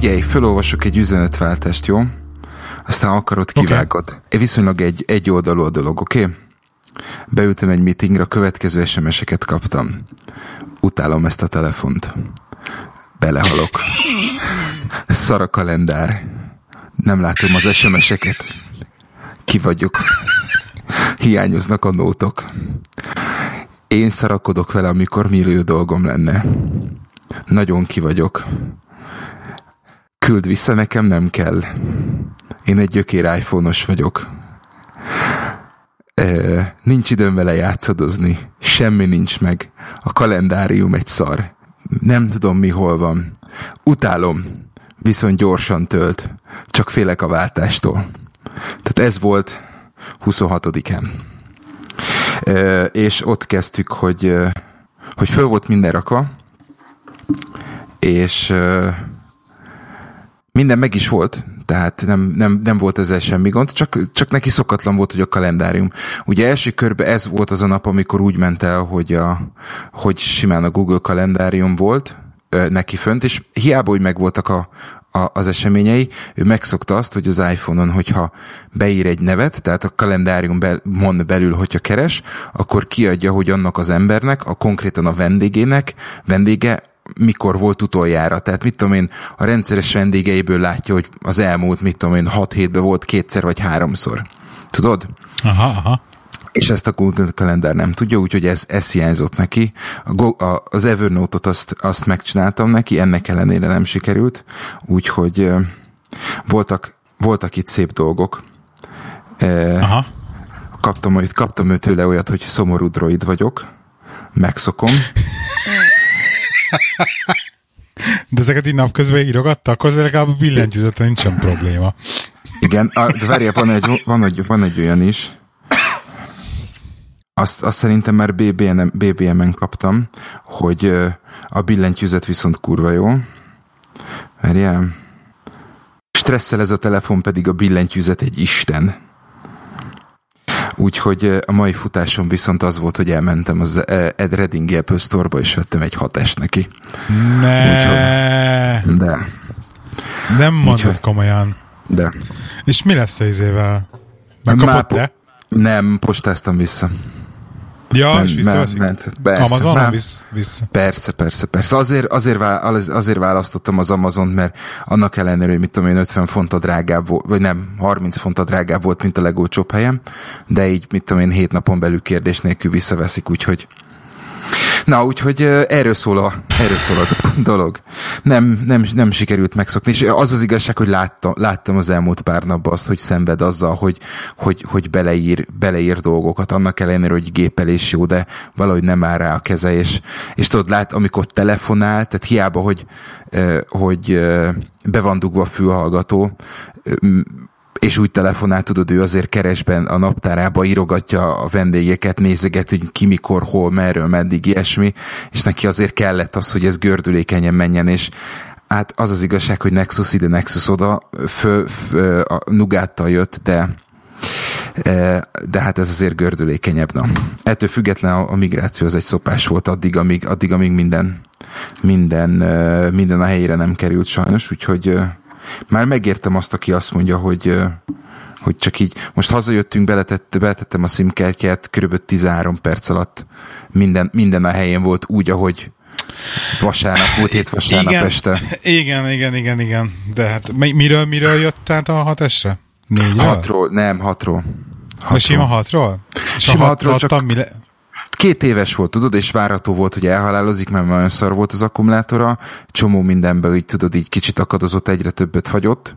Figyelj, felolvasok egy üzenetváltást, jó? Aztán akarod, kivágod. Okay. Viszonylag egy, egy oldalú a dolog, oké? Okay? Beültem egy meetingre, a következő SMS-eket kaptam. Utálom ezt a telefont. Belehalok. Szar a kalendár. Nem látom az SMS-eket. Ki vagyok. Hiányoznak a nótok. Én szarakodok vele, amikor millió dolgom lenne. Nagyon ki vagyok. Küld vissza, nekem nem kell. Én egy gyökér iPhone-os vagyok. E, nincs időm vele játszadozni. Semmi nincs meg. A kalendárium egy szar. Nem tudom, mi hol van. Utálom. Viszont gyorsan tölt. Csak félek a váltástól. Tehát ez volt 26-án. E, és ott kezdtük, hogy, hogy föl volt minden rakva, és minden meg is volt, tehát nem, nem, nem volt ezzel semmi gond, csak, csak neki szokatlan volt, hogy a kalendárium. Ugye első körben ez volt az a nap, amikor úgy ment el, hogy, a, hogy simán a Google kalendárium volt neki fönt, és hiába, hogy megvoltak a, a, az eseményei, ő megszokta azt, hogy az iPhone-on, hogyha beír egy nevet, tehát a kalendárium bel, mond belül, hogyha keres, akkor kiadja, hogy annak az embernek, a konkrétan a vendégének, vendége mikor volt utoljára. Tehát mit tudom én, a rendszeres vendégeiből látja, hogy az elmúlt, mit tudom én, 6 hétben volt kétszer vagy háromszor. Tudod? Aha, aha. És ezt a Google kalendár nem tudja, úgyhogy ez, ez hiányzott neki. A Go, a, az Evernote-ot azt, azt megcsináltam neki, ennek ellenére nem sikerült, úgyhogy voltak, voltak itt szép dolgok. Aha. Kaptam, kaptam tőle olyat, hogy szomorú droid vagyok, megszokom. De ezeket így napközben írogatta, akkor legalább a billentyűzetre nincsen probléma. Igen, de várjál, van egy, van, egy, van egy olyan is, azt, azt szerintem már BBM, BBM-en kaptam, hogy a billentyűzet viszont kurva jó. Várjál. Stresszel ez a telefon, pedig a billentyűzet egy isten. Úgyhogy a mai futásom viszont az volt, hogy elmentem az Ed Redding Apple Store-ba, és vettem egy hatást neki. Ne. Úgyhogy, de. Nem mondod Úgyhogy, komolyan. De. És mi lesz a izével? Megkapott te? Nem, postáztam vissza. Ja, men, és visszaveszik? Ment, persze, Amazonon visz, vissza. Persze, persze, persze. Azért, azért, azért választottam az Amazon, mert annak ellenére, hogy mit tudom én, 50 font a drágább volt, vagy nem, 30 font a drágább volt, mint a legolcsóbb helyem, de így, mit tudom én, 7 napon belül kérdés nélkül visszaveszik, úgyhogy Na, úgyhogy erről szól a, erről szól a dolog. Nem, nem, nem sikerült megszokni, és az az igazság, hogy láttam, láttam az elmúlt pár napban azt, hogy szenved azzal, hogy, hogy, hogy beleír, beleír dolgokat, annak ellenére, hogy gépelés jó, de valahogy nem áll rá a keze, és, és tudod, lát, amikor telefonál, tehát hiába, hogy, hogy be van dugva a fülhallgató, és úgy telefonál, tudod, ő azért keresben a naptárába írogatja a vendégeket, nézeget, hogy ki, mikor, hol, merről, meddig, ilyesmi, és neki azért kellett az, hogy ez gördülékenyen menjen, és hát az az igazság, hogy Nexus ide, Nexus oda, fő, fő, a Nugáttal jött, de e, de hát ez azért gördülékenyebb. Na. Ettől független a, a migráció az egy szopás volt addig, amíg, addig, amíg minden, minden, e, minden a helyére nem került sajnos, úgyhogy e, már megértem azt, aki azt mondja, hogy hogy csak így, most hazajöttünk, beletett, beletettem a szimkártyát, körülbelül 13 perc alatt minden, minden a helyén volt úgy, ahogy vasárnap, volt hét vasárnap igen, este. Igen, igen, igen, igen. De hát miről, miről jött át a hatesre? Négyről? Hatról, nem, hatról. hatról. A sima hatról? Sima hatról, csak... Mi le két éves volt, tudod, és várható volt, hogy elhalálozik, mert nagyon szar volt az akkumulátora, csomó mindenben így tudod, így kicsit akadozott, egyre többet fagyott.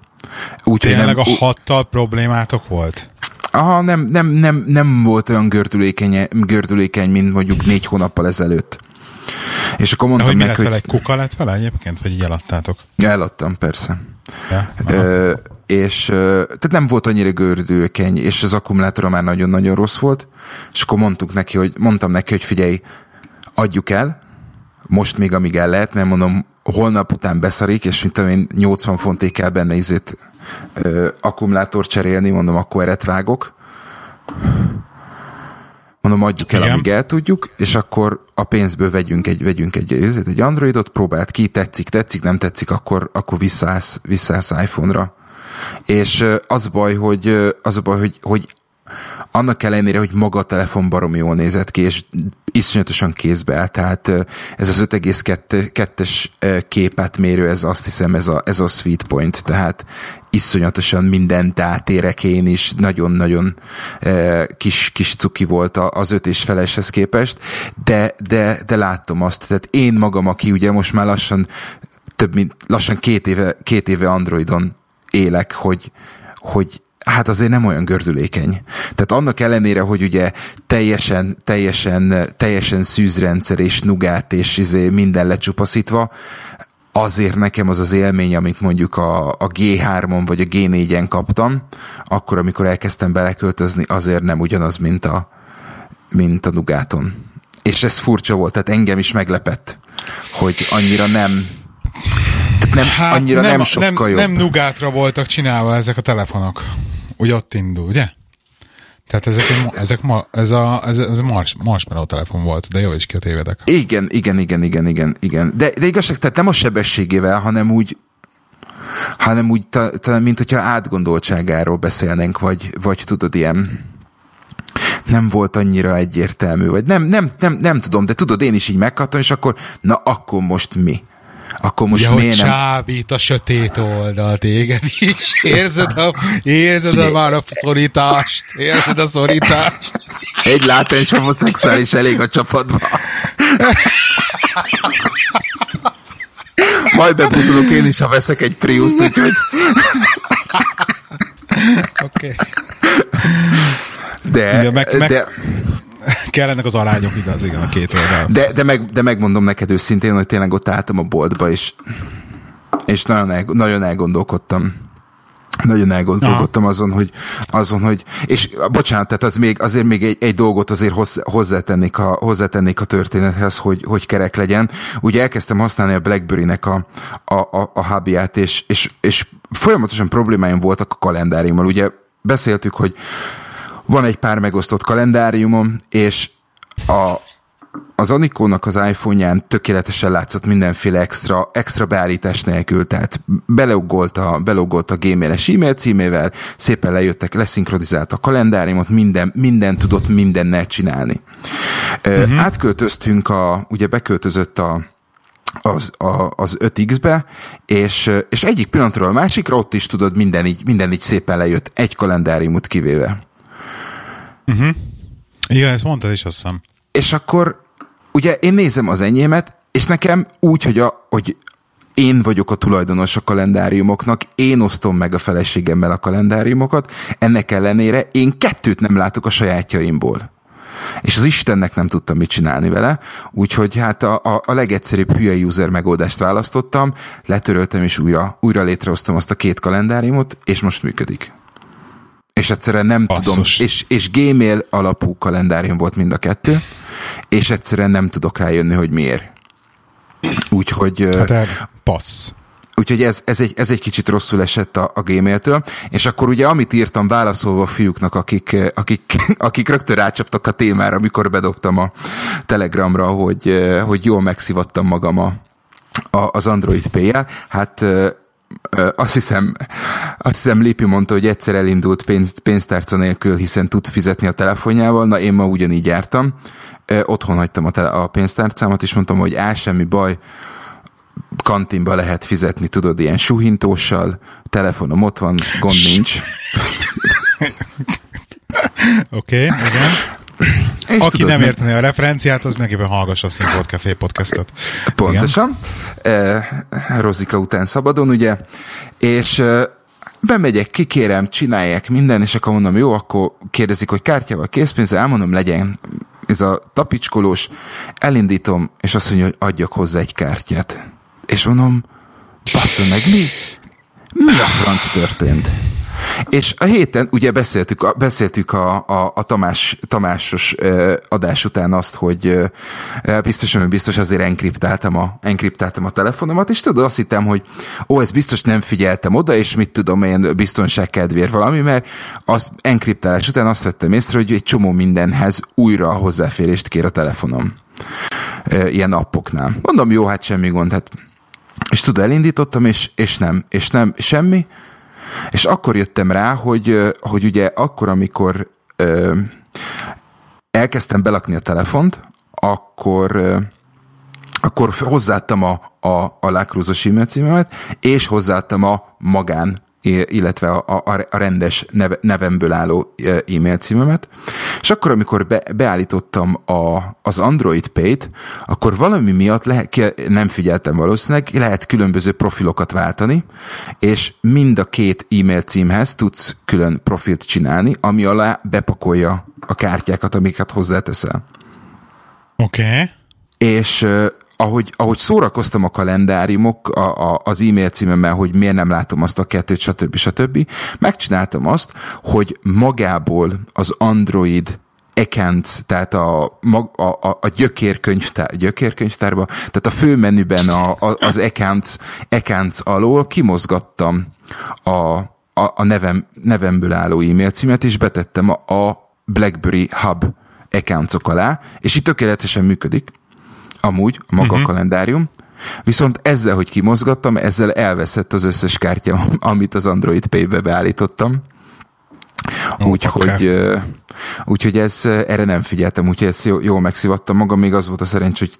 Úgy, Tényleg nem, a hattal problémátok volt? Aha, nem, nem, nem, nem volt olyan gördülékeny, gördülékeny, mint mondjuk négy hónappal ezelőtt. És akkor mondtam meg, hogy... Egy kuka lett vele egyébként, vagy így eladtátok? Eladtam, persze. Ja, ö, és tehát nem volt annyira gördülékeny, és az akkumulátora már nagyon-nagyon rossz volt, és akkor mondtuk neki, hogy, mondtam neki, hogy figyelj, adjuk el, most még amíg el lehet, mert mondom, holnap után beszarik, és mint én 80 fonték kell benne izét ö, akkumulátor cserélni, mondom, akkor eret vágok. mondom, adjuk el, Igen. amíg el tudjuk, és akkor a pénzből vegyünk egy, vegyünk egy, egy, egy Androidot, próbált ki, tetszik, tetszik, nem tetszik, akkor, akkor visszaállsz, visszaállsz iPhone-ra. És az baj, hogy, az baj, hogy, hogy annak ellenére, hogy maga a telefon baromi jól nézett ki, és iszonyatosan kézbe áll, tehát ez az 5,2-es képet mérő, ez azt hiszem ez a, ez a sweet point, tehát iszonyatosan mindent átérek én is, nagyon-nagyon kis, kis cuki volt az öt és feleshez képest, de, de, de láttam azt, tehát én magam, aki ugye most már lassan több mint, lassan két éve, két éve Androidon élek, hogy, hogy hát azért nem olyan gördülékeny. Tehát annak ellenére, hogy ugye teljesen, teljesen, teljesen szűzrendszer és nugát és izé minden lecsupaszítva, azért nekem az az élmény, amit mondjuk a, a G3-on vagy a G4-en kaptam, akkor, amikor elkezdtem beleköltözni, azért nem ugyanaz, mint a, mint a Nugáton. És ez furcsa volt, tehát engem is meglepett, hogy annyira nem nem, hát annyira nem, nem sokkal nem, jobb. nem nugátra voltak csinálva ezek a telefonok. Úgy ott indul, ugye? Tehát ezek, ezek ma, ez a, ez, ez a mars, marshmallow telefon volt, de jó is ki a tévedek. Igen, igen, igen, igen, igen, igen. De, de igazság, tehát nem a sebességével, hanem úgy, hanem úgy, ta, talán mint hogyha átgondoltságáról beszélnénk, vagy, vagy tudod, ilyen nem volt annyira egyértelmű, vagy nem, nem, nem, nem tudom, de tudod, én is így megkaptam, és akkor, na akkor most mi? Akkor most Ja, miért nem? csábít a sötét oldal téged is. Érzed a, érzed a már a szorítást. Érzed a szorítást. Egy látens homoszexuális elég a csapatba. Majd bebuzolok én is, ha veszek egy Prius-t, úgyhogy... Oké. Okay. De, De meg- meg- de, Kellenek az arányok, igaz, igen, a két oldal. de, de, meg, de megmondom neked őszintén, hogy tényleg ott álltam a boltba, és, és nagyon, el, nagyon elgondolkodtam. Nagyon elgondolkodtam azon, hogy, azon, hogy, és bocsánat, tehát az még, azért még egy, egy dolgot azért hozzá, hozzátennék, a, hozzátennék a történethez, hogy, hogy kerek legyen. Ugye elkezdtem használni a BlackBerry-nek a, a, a, a hubját, és, és, és folyamatosan problémáim voltak a kalendáriummal. Ugye beszéltük, hogy van egy pár megosztott kalendáriumom, és a, az Anikónak az iPhone-ján tökéletesen látszott mindenféle extra, extra beállítás nélkül, tehát beleugolt a, beleugolt a gmail-es e-mail címével, szépen lejöttek, leszinkronizált a kalendáriumot, minden, minden tudott mindennel csinálni. Uh-huh. Átköltöztünk a, ugye beköltözött a, az, a, az 5X-be, és, és egyik pillanatról a másikra ott is tudod, minden így, minden így szépen lejött, egy kalendáriumot kivéve. Igen, ezt mondtad is, azt hiszem. És akkor ugye én nézem az enyémet, és nekem úgy, hogy, a, hogy én vagyok a tulajdonos a kalendáriumoknak, én osztom meg a feleségemmel a kalendáriumokat, ennek ellenére én kettőt nem látok a sajátjaimból. És az Istennek nem tudtam mit csinálni vele, úgyhogy hát a, a, a legegyszerűbb hülye user megoldást választottam, letöröltem és újra, újra létrehoztam azt a két kalendáriumot, és most működik. És egyszerűen nem Basszus. tudom, és, és Gmail alapú kalendárium volt mind a kettő, és egyszerűen nem tudok rájönni, hogy miért. Úgyhogy, Hát hát, passz. úgyhogy ez, ez, egy, ez egy kicsit rosszul esett a, a Gmail-től, és akkor ugye amit írtam válaszolva a fiúknak, akik, akik, akik rögtön rácsaptak a témára, amikor bedobtam a Telegramra, hogy, hogy jól megszivattam magam a, a, az Android Pay-jel, hát azt hiszem, azt hiszem Lipi mondta, hogy egyszer elindult pénz, pénztárca nélkül, hiszen tud fizetni a telefonjával, na én ma ugyanígy jártam, otthon hagytam a, tele, a pénztárcámat, és mondtam, hogy á, semmi baj, kantinba lehet fizetni, tudod, ilyen suhintóssal, telefonom ott van, gond nincs. Oké, okay, igen. És Aki tudod, nem értené a referenciát, az mindenképpen hallgassa a Színpod Café podcastot. Pontosan. Eh, Rozika után szabadon, ugye? És eh, bemegyek, kikérem, csinálják minden, és akkor mondom, jó, akkor kérdezik, hogy kártyával, készpénzzel, elmondom, legyen ez a tapicskolós, elindítom, és azt mondja, hogy adjak hozzá egy kártyát. És mondom, basszol meg, mi? Mi a franc történt? És a héten ugye beszéltük, beszéltük a, a, a Tamás, Tamásos adás után azt, hogy ö, biztos, hogy biztos azért enkriptáltam a, enkriptáltam a telefonomat, és tudod, azt hittem, hogy ó, ez biztos nem figyeltem oda, és mit tudom én, biztonság kedvéért valami, mert az enkriptálás után azt vettem észre, hogy egy csomó mindenhez újra hozzáférést kér a telefonom. Ilyen appoknál. Mondom, jó, hát semmi gond, hát és tudod, elindítottam, és, és nem, és nem, semmi, és akkor jöttem rá, hogy, hogy ugye akkor, amikor ö, elkezdtem belakni a telefont, akkor ö, akkor hozzáadtam a, a, a lákrúzos e-mail címemet, és hozzáadtam a magán illetve a, a, a rendes neve, nevemből álló e-mail címemet, és akkor, amikor be, beállítottam a, az Android Pay-t, akkor valami miatt lehet, nem figyeltem valószínűleg, lehet különböző profilokat váltani, és mind a két e-mail címhez tudsz külön profilt csinálni, ami alá bepakolja a kártyákat, amiket hozzáteszel. Oké. Okay. És ahogy, ahogy szórakoztam a kalendáriumok, a, a, az e-mail címemmel, hogy miért nem látom azt a kettőt, stb. stb. Megcsináltam azt, hogy magából az Android accounts, tehát a, a, a, a gyökérkönyvtár, gyökérkönyvtárba, tehát a főmenüben a, a, az accounts, accounts alól kimozgattam a, a, a nevem, nevemből álló e-mail címet, és betettem a, a BlackBerry Hub accounts alá, és itt tökéletesen működik amúgy, a maga uh-huh. a kalendárium, viszont ezzel, hogy kimozgattam, ezzel elveszett az összes kártya, amit az Android Pay-be beállítottam. Úgyhogy, úgyhogy ez, erre nem figyeltem, úgyhogy ezt jól megszivattam magam, még az volt a szerencs, hogy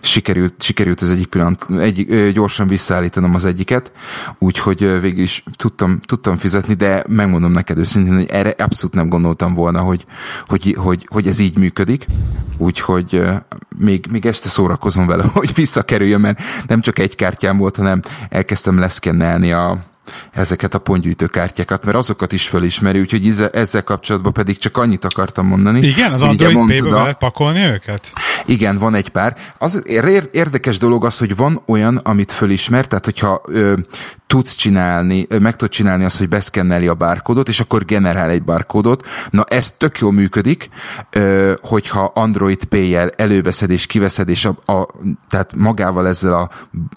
sikerült, sikerült az egyik pillanat, egyik, gyorsan visszaállítanom az egyiket, úgyhogy végül is tudtam, tudtam fizetni, de megmondom neked őszintén, hogy erre abszolút nem gondoltam volna, hogy, hogy, hogy, hogy ez így működik, úgyhogy még, még este szórakozom vele, hogy visszakerüljön, mert nem csak egy kártyám volt, hanem elkezdtem leszkennelni a, ezeket a pontgyűjtőkártyákat, mert azokat is fölismeri, úgyhogy ezzel kapcsolatban pedig csak annyit akartam mondani. Igen, az Android Pay-be be lehet pakolni őket? Igen, van egy pár. Az érdekes dolog az, hogy van olyan, amit fölismer, tehát hogyha ö, tudsz csinálni, meg tudsz csinálni azt, hogy beszkenneli a barkódot, és akkor generál egy barkódot. Na ez tök jól működik, hogyha Android Pay-jel előveszed és kiveszed, és a, a, tehát magával ezzel a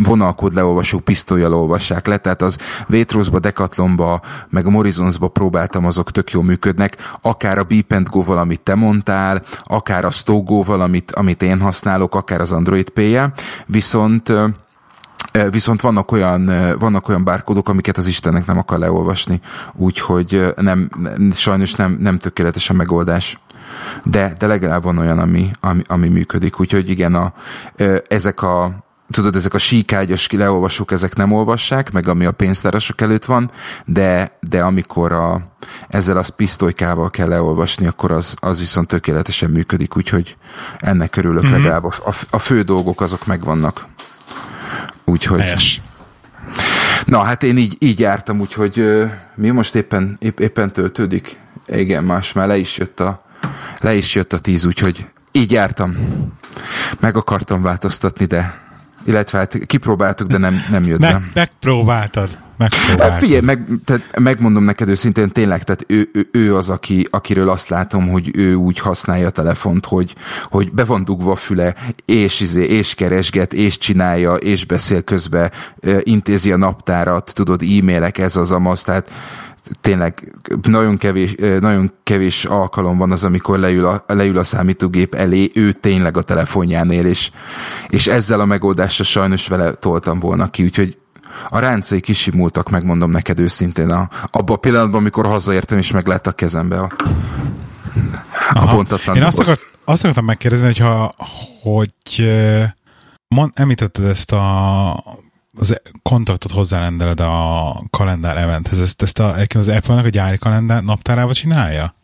vonalkód leolvasó pisztolyjal olvassák le, tehát az Waitrose-ba, Decathlonba, meg a Morizonsba próbáltam, azok tök jól működnek, akár a Beep Go-val, amit te mondtál, akár a Stogo-val, amit, amit én használok, akár az Android Pay-jel, viszont Viszont vannak olyan, vannak olyan bárkodok, amiket az Istennek nem akar leolvasni, úgyhogy nem, sajnos nem, nem tökéletes a megoldás. De, de legalább van olyan, ami, ami, ami működik. Úgyhogy igen, a, ezek a tudod, ezek a síkágyas leolvasók, ezek nem olvassák, meg ami a pénztárosok előtt van, de, de amikor a, ezzel az pisztolykával kell leolvasni, akkor az, az viszont tökéletesen működik, úgyhogy ennek örülök mm-hmm. legalább. A, a, a fő dolgok azok megvannak. Úgyhogy... Helyes. Na, hát én így, így jártam, úgyhogy uh, mi most éppen, épp, éppen töltődik. Igen, más már le is jött a, le is jött a tíz, úgyhogy így jártam. Meg akartam változtatni, de illetve hát kipróbáltuk, de nem, nem jött Meg, Megpróbáltad. Hát figyelj, meg, tehát megmondom neked őszintén, tényleg, tehát ő, ő, ő az, aki, akiről azt látom, hogy ő úgy használja a telefont, hogy, hogy be van dugva a füle, és, izé, és keresget, és csinálja, és beszél közben, intézi a naptárat, tudod, e-mailek, ez az amaz, tehát tényleg nagyon kevés, nagyon kevés alkalom van az, amikor leül a, leül a számítógép elé, ő tényleg a telefonján él, és, és ezzel a megoldással sajnos vele toltam volna ki, úgyhogy a ráncai kisimultak, megmondom neked őszintén, a, abban a pillanatban, amikor hazaértem, és meg lett a kezembe a, a pontatlan Én azt, akart, azt akartam megkérdezni, hogyha, hogy mond, említetted ezt a az kontaktot hozzárendeled a kalendár eventhez. Ezt, ezt a, az Apple-nek a gyári kalendár naptárába csinálja?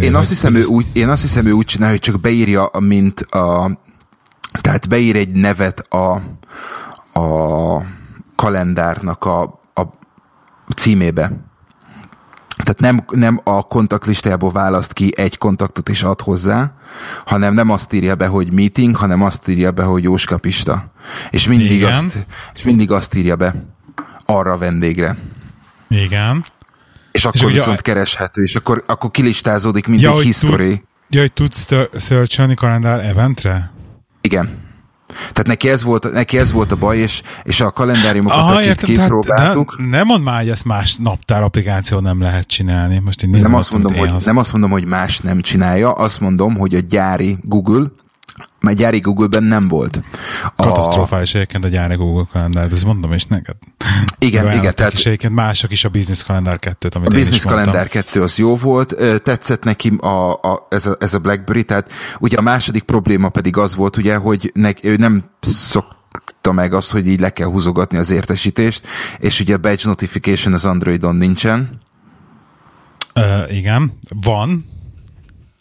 Én azt, hiszem, ő úgy, én azt hiszem, ő úgy csinálja, hogy csak beírja, mint a, tehát beír egy nevet a, a kalendárnak a, a címébe. Tehát nem, nem a kontaktlistájából választ ki egy kontaktot és ad hozzá, hanem nem azt írja be, hogy meeting, hanem azt írja be, hogy Jóska Pista. És mindig, Igen. azt, és mindig azt írja be arra a vendégre. Igen. És akkor és viszont ugye, kereshető, és akkor, akkor kilistázódik mindig ja, history. Tud, ja, hogy tudsz search kalendár eventre? Igen. Tehát neki ez volt, neki ez volt a baj, és, és a kalendáriumokat, Aha, akit értem, kipróbáltuk. De nem mondd már, hogy ezt más naptár applikáció nem lehet csinálni. Most én nem, azt mondom, hogy, nem azt mondom, hogy más nem csinálja, azt mondom, hogy a gyári Google mert gyári Google-ben nem volt. A... Katasztrofális egyébként a gyári Google kalendár, ezt mondom is neked. Igen, igen. Tehát, és egyébként mások is a Business Calendar 2-t, amit A Business Calendar 2 az jó volt, tetszett neki a, a, ez, a, ez a BlackBerry, tehát ugye a második probléma pedig az volt, ugye, hogy ne, ő nem szokta meg azt, hogy így le kell húzogatni az értesítést, és ugye a badge notification az Androidon nincsen. Uh, igen, van,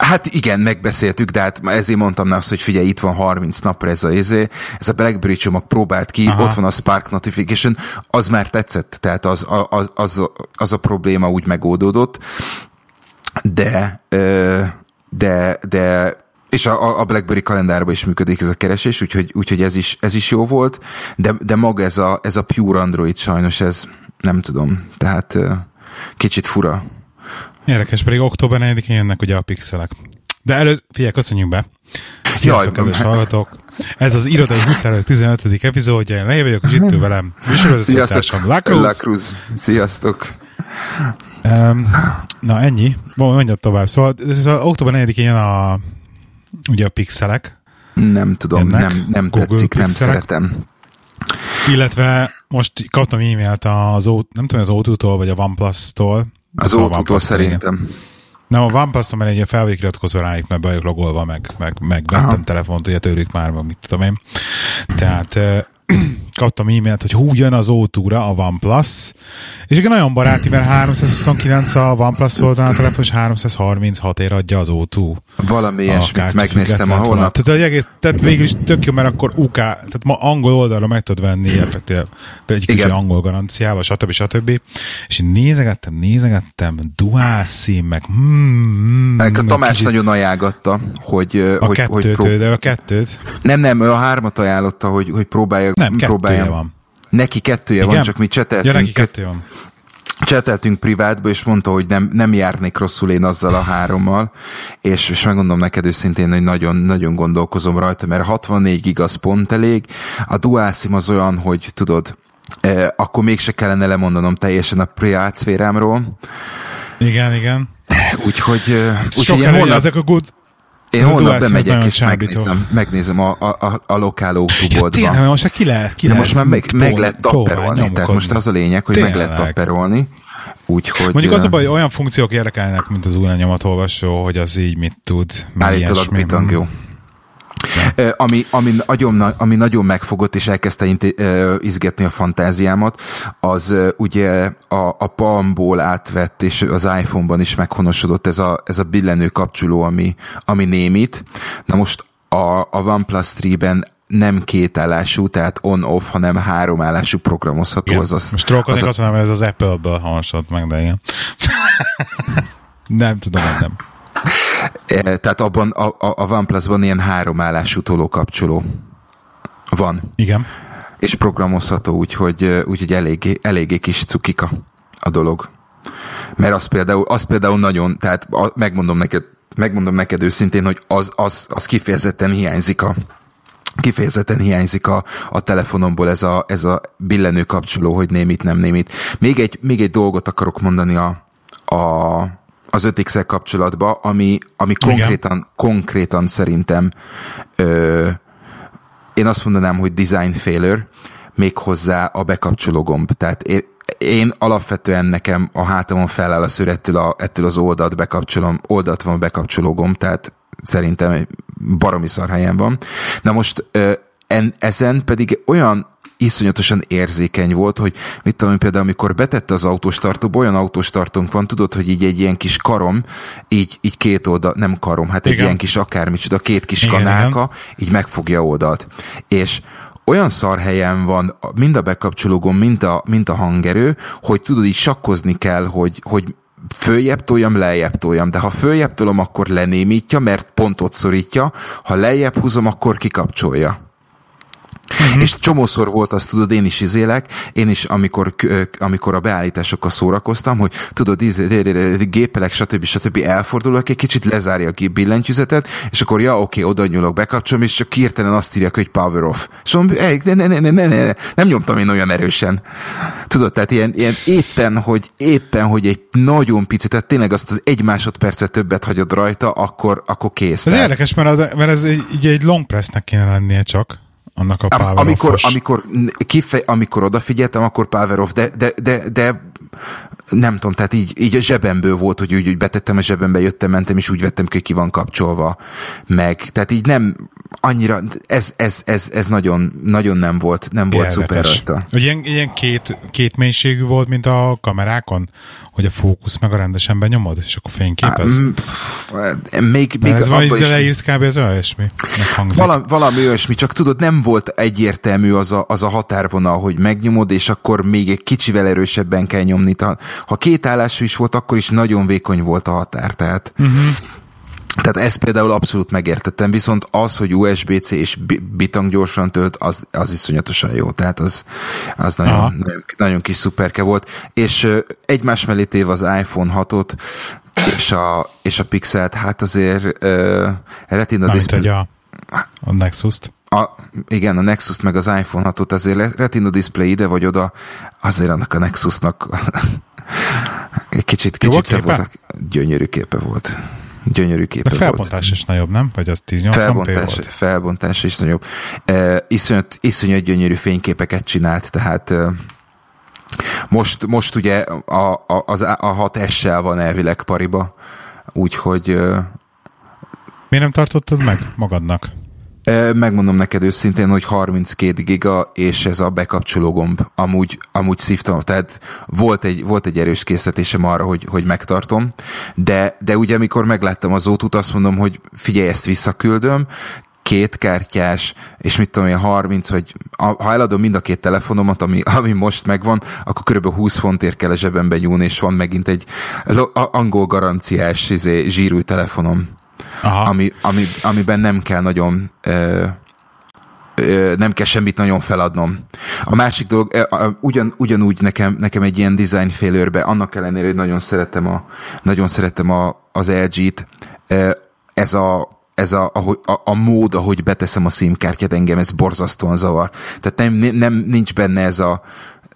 Hát igen, megbeszéltük, de hát ezért mondtam azt, hogy figyelj, itt van 30 napra ez a, izé, ez a BlackBerry csomag próbált ki, Aha. ott van a Spark Notification, az már tetszett, tehát az, az, az, az a probléma úgy megoldódott, de, de, de és a, a BlackBerry kalendárban is működik ez a keresés, úgyhogy, úgyhogy ez, is, ez is jó volt, de, de maga ez a, ez a pure Android sajnos, ez nem tudom, tehát kicsit fura. Érdekes, pedig október 4-én jönnek ugye a pixelek. De először, figyelj, köszönjük be! Sziasztok, kedves hallgatók! Ez az Irodai Huszárok 15. epizódja, én Leje vagyok, és itt velem műsorvezetőtársam Lacruz. Lacruz. Sziasztok! Um, na ennyi, mondjad tovább. Szóval ez az október 4-én jön a ugye a pixelek. Nem tudom, Jönnek, nem, nem Google tetszik, pixelek. nem szeretem. Illetve most kaptam e-mailt az, nem tudom, az O2-tól vagy a OnePlus-tól, az szóval szerintem. Nem, a OnePlus-on egy fel vagyok iratkozva rájuk, mert be vagyok logolva, meg, meg, meg vettem telefont, ugye tőlük már, meg mit tudom én. Tehát kaptam e-mailt, hogy hú, jön az o a OnePlus, és igen, nagyon baráti, mert 329 a OnePlus oldalán a telefon, és 336 ér adja az O2. Valami ilyesmit megnéztem a holnap. Tehát, egész, tehát végül is tök jó, mert akkor UK, tehát ma angol oldalra meg tudod venni effektív, egy kicsi angol garanciával, stb. stb. És én nézegettem, nézegettem, dual SIM, meg hmm, meg a Tamás kicsit... nagyon ajánlotta, hogy... A hogy, kettőt, hogy prób... de a kettőt. Nem, nem, ő a hármat ajánlotta, hogy, hogy próbálja. Nem, próbálja. Van. Neki kettője Igen? van, csak mi cseteltünk. Ja, neki kettője van cseteltünk privátba, és mondta, hogy nem, nem járnék rosszul én azzal a hárommal, és, és megmondom neked őszintén, hogy nagyon, nagyon gondolkozom rajta, mert 64 gig az pont elég, a dual sim az olyan, hogy tudod, eh, akkor mégse kellene lemondanom teljesen a privát szférámról. Igen, igen. Úgyhogy, úgyhogy én holnap... Ezek a good, én holnap bemegyek és megnézem, megnézem a, a, a, a lokáló boltban. Ja, tényleg, most ki le, ki le, most már meg, meg lehet tapperolni, tehát most az a lényeg, hogy tényleg. meg lehet tapperolni. Úgyhogy, Mondjuk az a baj, hogy olyan funkciók érdekelnek, mint az új nyomatolvasó, hogy az így mit tud. Állítólag bitang jó. Ami, ami, nagyon, ami nagyon megfogott és elkezdte izgetni a fantáziámat, az ugye a, a Palmból átvett, és az iPhone-ban is meghonosodott ez a, ez a billenő kapcsoló, ami, ami némít. Na most a, a OnePlus 3-ben nem két állású, tehát on-off, hanem három állású programozható. Igen. Az az, Most trollkodnék az azt mondom, hogy ez az Apple-ből hansott meg, de igen. nem tudom, nem. E, tehát abban a, a, a OnePlus-ban ilyen három állású kapcsoló van. Igen. És programozható, úgyhogy, úgyhogy eléggé, eléggé kis cukika a dolog. Mert az például, az például nagyon, tehát megmondom neked, megmondom neked őszintén, hogy az, az, az kifejezetten hiányzik a, kifejezetten hiányzik a, a telefonomból ez a, ez a billenő kapcsoló, hogy némit, nem némit. Még egy, még egy dolgot akarok mondani a, a, az 5 kapcsolatban, ami, ami konkrétan, konkrétan szerintem ö, én azt mondanám, hogy design failure, méghozzá a bekapcsoló gomb. Tehát én, én alapvetően nekem a hátamon feláll a szőr ettől, a, ettől az oldalt bekapcsolom, oldalt van a bekapcsoló gomb, tehát szerintem baromi szar helyen van. Na most en, ezen pedig olyan iszonyatosan érzékeny volt, hogy mit tudom például, amikor betette az autós olyan autós van, tudod, hogy így egy ilyen kis karom, így, így két oldal, nem karom, hát egy igen. ilyen kis akármicsoda, két kis igen, kanálka, igen. így megfogja oldalt. És olyan szar helyen van mind a bekapcsológom, mind a, mind a hangerő, hogy tudod, így sakkozni kell, hogy, hogy följebb toljam, lejjebb toljam, de ha följebb tolom, akkor lenémítja, mert pontot szorítja, ha lejjebb húzom, akkor kikapcsolja. Uh-huh. És csomószor volt azt, tudod, én is izélek, én is, amikor, amikor a beállításokkal szórakoztam, hogy tudod, gépelek, stb. stb. elfordulok, egy kicsit lezárja a billentyűzetet, és akkor ja, oké, oda nyúlok, bekapcsolom, és csak hirtelen azt írja, hogy power off. És mondom, ne, ne, ne, ne, ne, ne, nem nyomtam én olyan erősen. Tudod, tehát ilyen, ilyen éppen, hogy éppen, hogy egy nagyon picit, tehát tényleg azt az egy másodpercet többet hagyod rajta, akkor, akkor kész. Ez tehát. érdekes, mert, az, mert ez egy, egy long pressnek kéne lennie csak annak a power amikor, amikor, kifej, amikor odafigyeltem, akkor power off, de, de, de, de nem tudom, tehát így, így a zsebemből volt, hogy úgy, úgy betettem a zsebembe, jöttem, mentem, és úgy vettem hogy ki van kapcsolva meg. Tehát így nem annyira, ez, ez, ez, ez nagyon, nagyon nem volt, nem volt szuper rajta. Ilyen, ilyen két, két mélységű volt, mint a kamerákon, hogy a fókusz meg a rendesen benyomod, és akkor fényképez? Um, még, még ez van, hogy leírsz kb. ez olyasmi? Valami, valami olyasmi, csak tudod, nem volt egyértelmű az a, az a határvonal, hogy megnyomod, és akkor még egy kicsivel erősebben kell nyomni. Ha két állású is volt, akkor is nagyon vékony volt a határ, tehát uh-huh. Tehát ezt például abszolút megértettem, viszont az, hogy USB-C és bitang gyorsan tölt, az, az iszonyatosan jó. Tehát az, az nagyon, nagyon, nagyon kis szuperke volt. És egymás mellé téve az iPhone 6-ot és a, és a Pixelt, hát azért uh, Retina Mármint, Display... A, a Nexus-t. A, igen, a Nexus meg az iPhone 6-ot azért Retina Display ide vagy oda, azért annak a Nexusnak egy kicsit, kicsit szebb volt. Gyönyörű képe volt. Gyönyörű képe De felbontás volt. is nagyobb, nem? Vagy az 1080 felbontás, volt? Felbontás is nagyobb. E, iszonyat, iszonyat gyönyörű fényképeket csinált, tehát e, most, most ugye a, a, az, a 6S-sel van elvileg pariba, úgyhogy... E, Miért nem tartottad meg magadnak? Megmondom neked őszintén, hogy 32 giga, és ez a bekapcsoló gomb. Amúgy, amúgy szívtam, tehát volt egy, volt egy erős készletésem arra, hogy, hogy megtartom, de, de ugye amikor megláttam az ótut, azt mondom, hogy figyelj, ezt visszaküldöm, két kártyás, és mit tudom én, 30, vagy ha eladom mind a két telefonomat, ami, ami most megvan, akkor kb. 20 fontért kell a zsebembe nyúlni, és van megint egy angol garanciás izé, zsírúj telefonom. Ami, ami, amiben nem kell nagyon ö, nem kell semmit nagyon feladnom. A másik dolog, ugyan, ugyanúgy nekem, nekem egy ilyen design failure annak ellenére, hogy nagyon szeretem, a, nagyon szeretem a, az LG-t, ez a ez a, a, a mód, ahogy beteszem a SIM-kártyát, engem ez borzasztóan zavar. Tehát nem, nem, nincs benne ez a,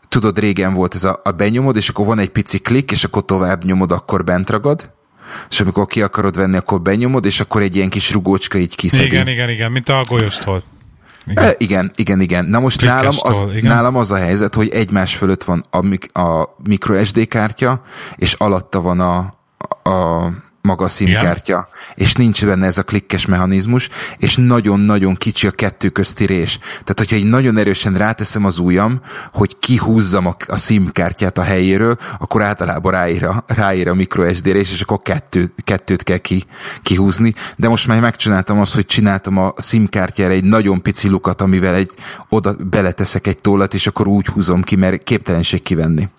tudod, régen volt ez a, a benyomod, és akkor van egy pici klik, és akkor tovább nyomod, akkor bent ragad és amikor ki akarod venni, akkor benyomod, és akkor egy ilyen kis rugócska így kiszedi. Igen, igen, igen, mint a golyostól. Igen. E, igen, igen, igen. Na most nálam az, igen. nálam az a helyzet, hogy egymás fölött van a, a microSD kártya, és alatta van a, a maga a SIM-kártya, és nincs benne ez a klikkes mechanizmus, és nagyon-nagyon kicsi a kettő közti rés. Tehát, hogyha így nagyon erősen ráteszem az ujjam, hogy kihúzzam a, a SIM-kártyát a helyéről, akkor általában ráír a, ráír a microSD rés, és akkor kettő, kettőt kell ki, kihúzni. De most már megcsináltam azt, hogy csináltam a SIM-kártyára egy nagyon pici lukat, amivel egy, oda beleteszek egy tollat, és akkor úgy húzom ki, mert képtelenség kivenni.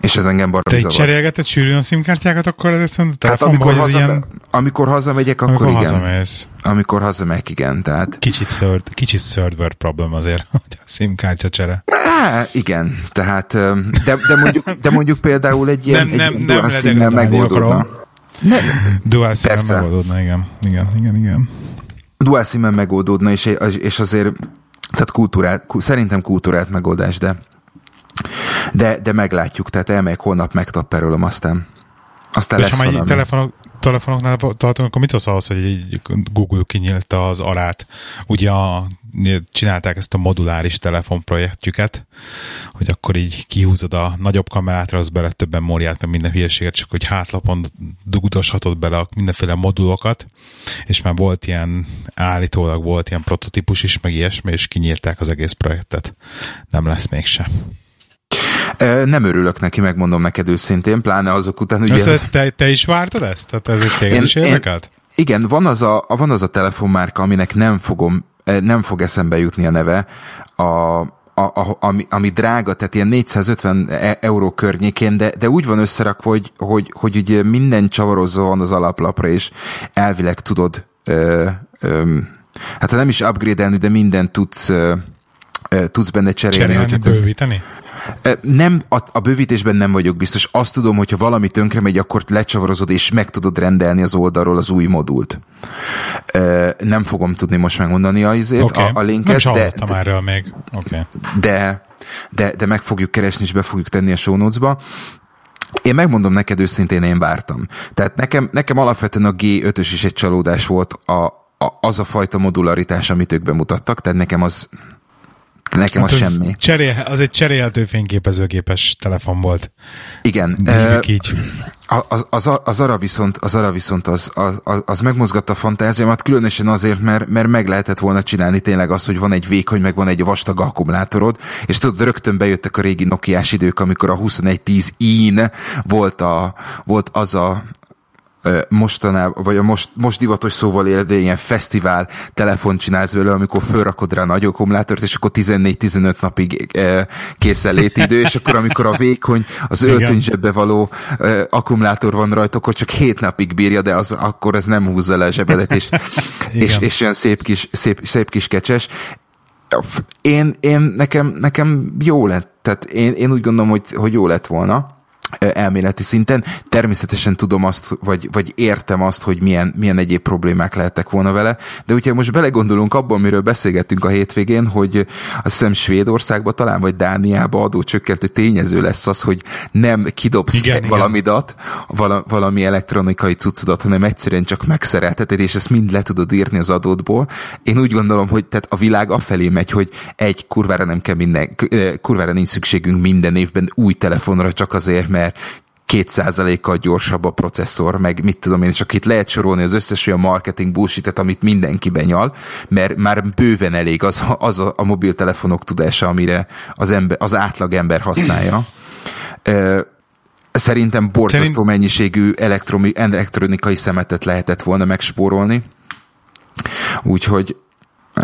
És ez engem baromi Te egy cserélgeted sűrűn a szimkártyákat, akkor ez szerint hát amikor, haza, ilyen... amikor hazamegyek, akkor amikor igen. Hazamész. Amikor hazamegyek, igen. Tehát... Kicsit third, kicsit third world problem azért, hogy a szimkártya csere. Há, igen, tehát, de, de, mondjuk, de mondjuk például egy ilyen, nem, egy nem, nem, nem megoldódna. Nem, dual megoldódna, igen. Igen, igen, igen. Dual megoldódna, és, és azért tehát kultúrát, szerintem kultúrát megoldás, de de, de meglátjuk, tehát elmegyek holnap megtapperölöm, aztán, aztán lesz ha valami. telefonok, telefonoknál tartunk, akkor mit szólsz ahhoz, hogy egy Google kinyílta az arát? Ugye a, csinálták ezt a moduláris telefonprojektjüket, hogy akkor így kihúzod a nagyobb kamerátra, az bele többen móriát, meg minden hülyeséget, csak hogy hátlapon dugdoshatod bele a mindenféle modulokat, és már volt ilyen, állítólag volt ilyen prototípus is, meg ilyesmi, és kinyírták az egész projektet. Nem lesz mégse. Nem örülök neki, megmondom neked őszintén, pláne azok után, hogy... Ez, te, te is vártad ezt? Tehát ez egy téged is érdekelt? Igen, van az, a, van az a telefonmárka, aminek nem fogom, nem fog eszembe jutni a neve, a, a, a, ami, ami drága, tehát ilyen 450 e, euró környékén, de, de úgy van összerakva, hogy, hogy, hogy ugye minden csavarozó van az alaplapra, és elvileg tudod, ö, ö, hát nem is upgrade-elni, de mindent tudsz ö, tudsz benne cserélni. Cserélni, hogyha bővíteni? Nem, a, a bővítésben nem vagyok biztos. Azt tudom, hogyha valami tönkre megy, akkor lecsavarozod, és meg tudod rendelni az oldalról az új modult. Nem fogom tudni most megmondani a, izét, okay. a, a linket. Nem de, de, erről még. Okay. De, de, de meg fogjuk keresni, és be fogjuk tenni a show notes-ba. Én megmondom neked őszintén, én vártam. Tehát nekem, nekem alapvetően a G5-ös is egy csalódás volt a, a, az a fajta modularitás, amit ők bemutattak, tehát nekem az Nekem hát az, az semmi. Cserél, az egy cserélhető fényképezőgépes telefon volt. Igen. E, így. Az, az, az, arra viszont, az, arra viszont az, az, az megmozgatta a fantáziámat, különösen azért, mert, mert meg lehetett volna csinálni tényleg azt, hogy van egy vékony, meg van egy vastag akkumulátorod, és tudod, rögtön bejöttek a régi Nokiás idők, amikor a 2110 in volt, a, volt az a, mostanában, vagy a most, most divatos szóval élve ilyen fesztivál telefon csinálsz belőle, amikor fölrakod rá a nagy akkumulátort, és akkor 14-15 napig készen létidő, és akkor amikor a vékony, az öltönyzsebbe való akkumulátor van rajta, akkor csak 7 napig bírja, de az, akkor ez nem húzza le a zsebedet, és, és, és olyan szép kis, szép, szép kis kecses. Én, én nekem, nekem jó lett, tehát én, én úgy gondolom, hogy, hogy jó lett volna elméleti szinten. Természetesen tudom azt, vagy, vagy értem azt, hogy milyen, milyen egyéb problémák lehettek volna vele, de ugye most belegondolunk abban, miről beszélgettünk a hétvégén, hogy azt hiszem Svédországban talán, vagy Dániában adócsökkentő tényező lesz az, hogy nem kidobsz igen, valamidat, igen. valami elektronikai cuccodat, hanem egyszerűen csak megszerelteted, és ezt mind le tudod írni az adódból. Én úgy gondolom, hogy tehát a világ afelé megy, hogy egy kurvára nem kell minden, kurvára nincs szükségünk minden évben új telefonra csak azért, mert kétszázalékkal gyorsabb a processzor, meg mit tudom én, és akkor itt lehet sorolni az összes olyan marketing bullshit amit mindenki benyal, mert már bőven elég az, az a, a mobiltelefonok tudása, amire az, ember, az átlag ember használja. Szerintem borzasztó Szerint... mennyiségű elektronikai szemetet lehetett volna megspórolni. Úgyhogy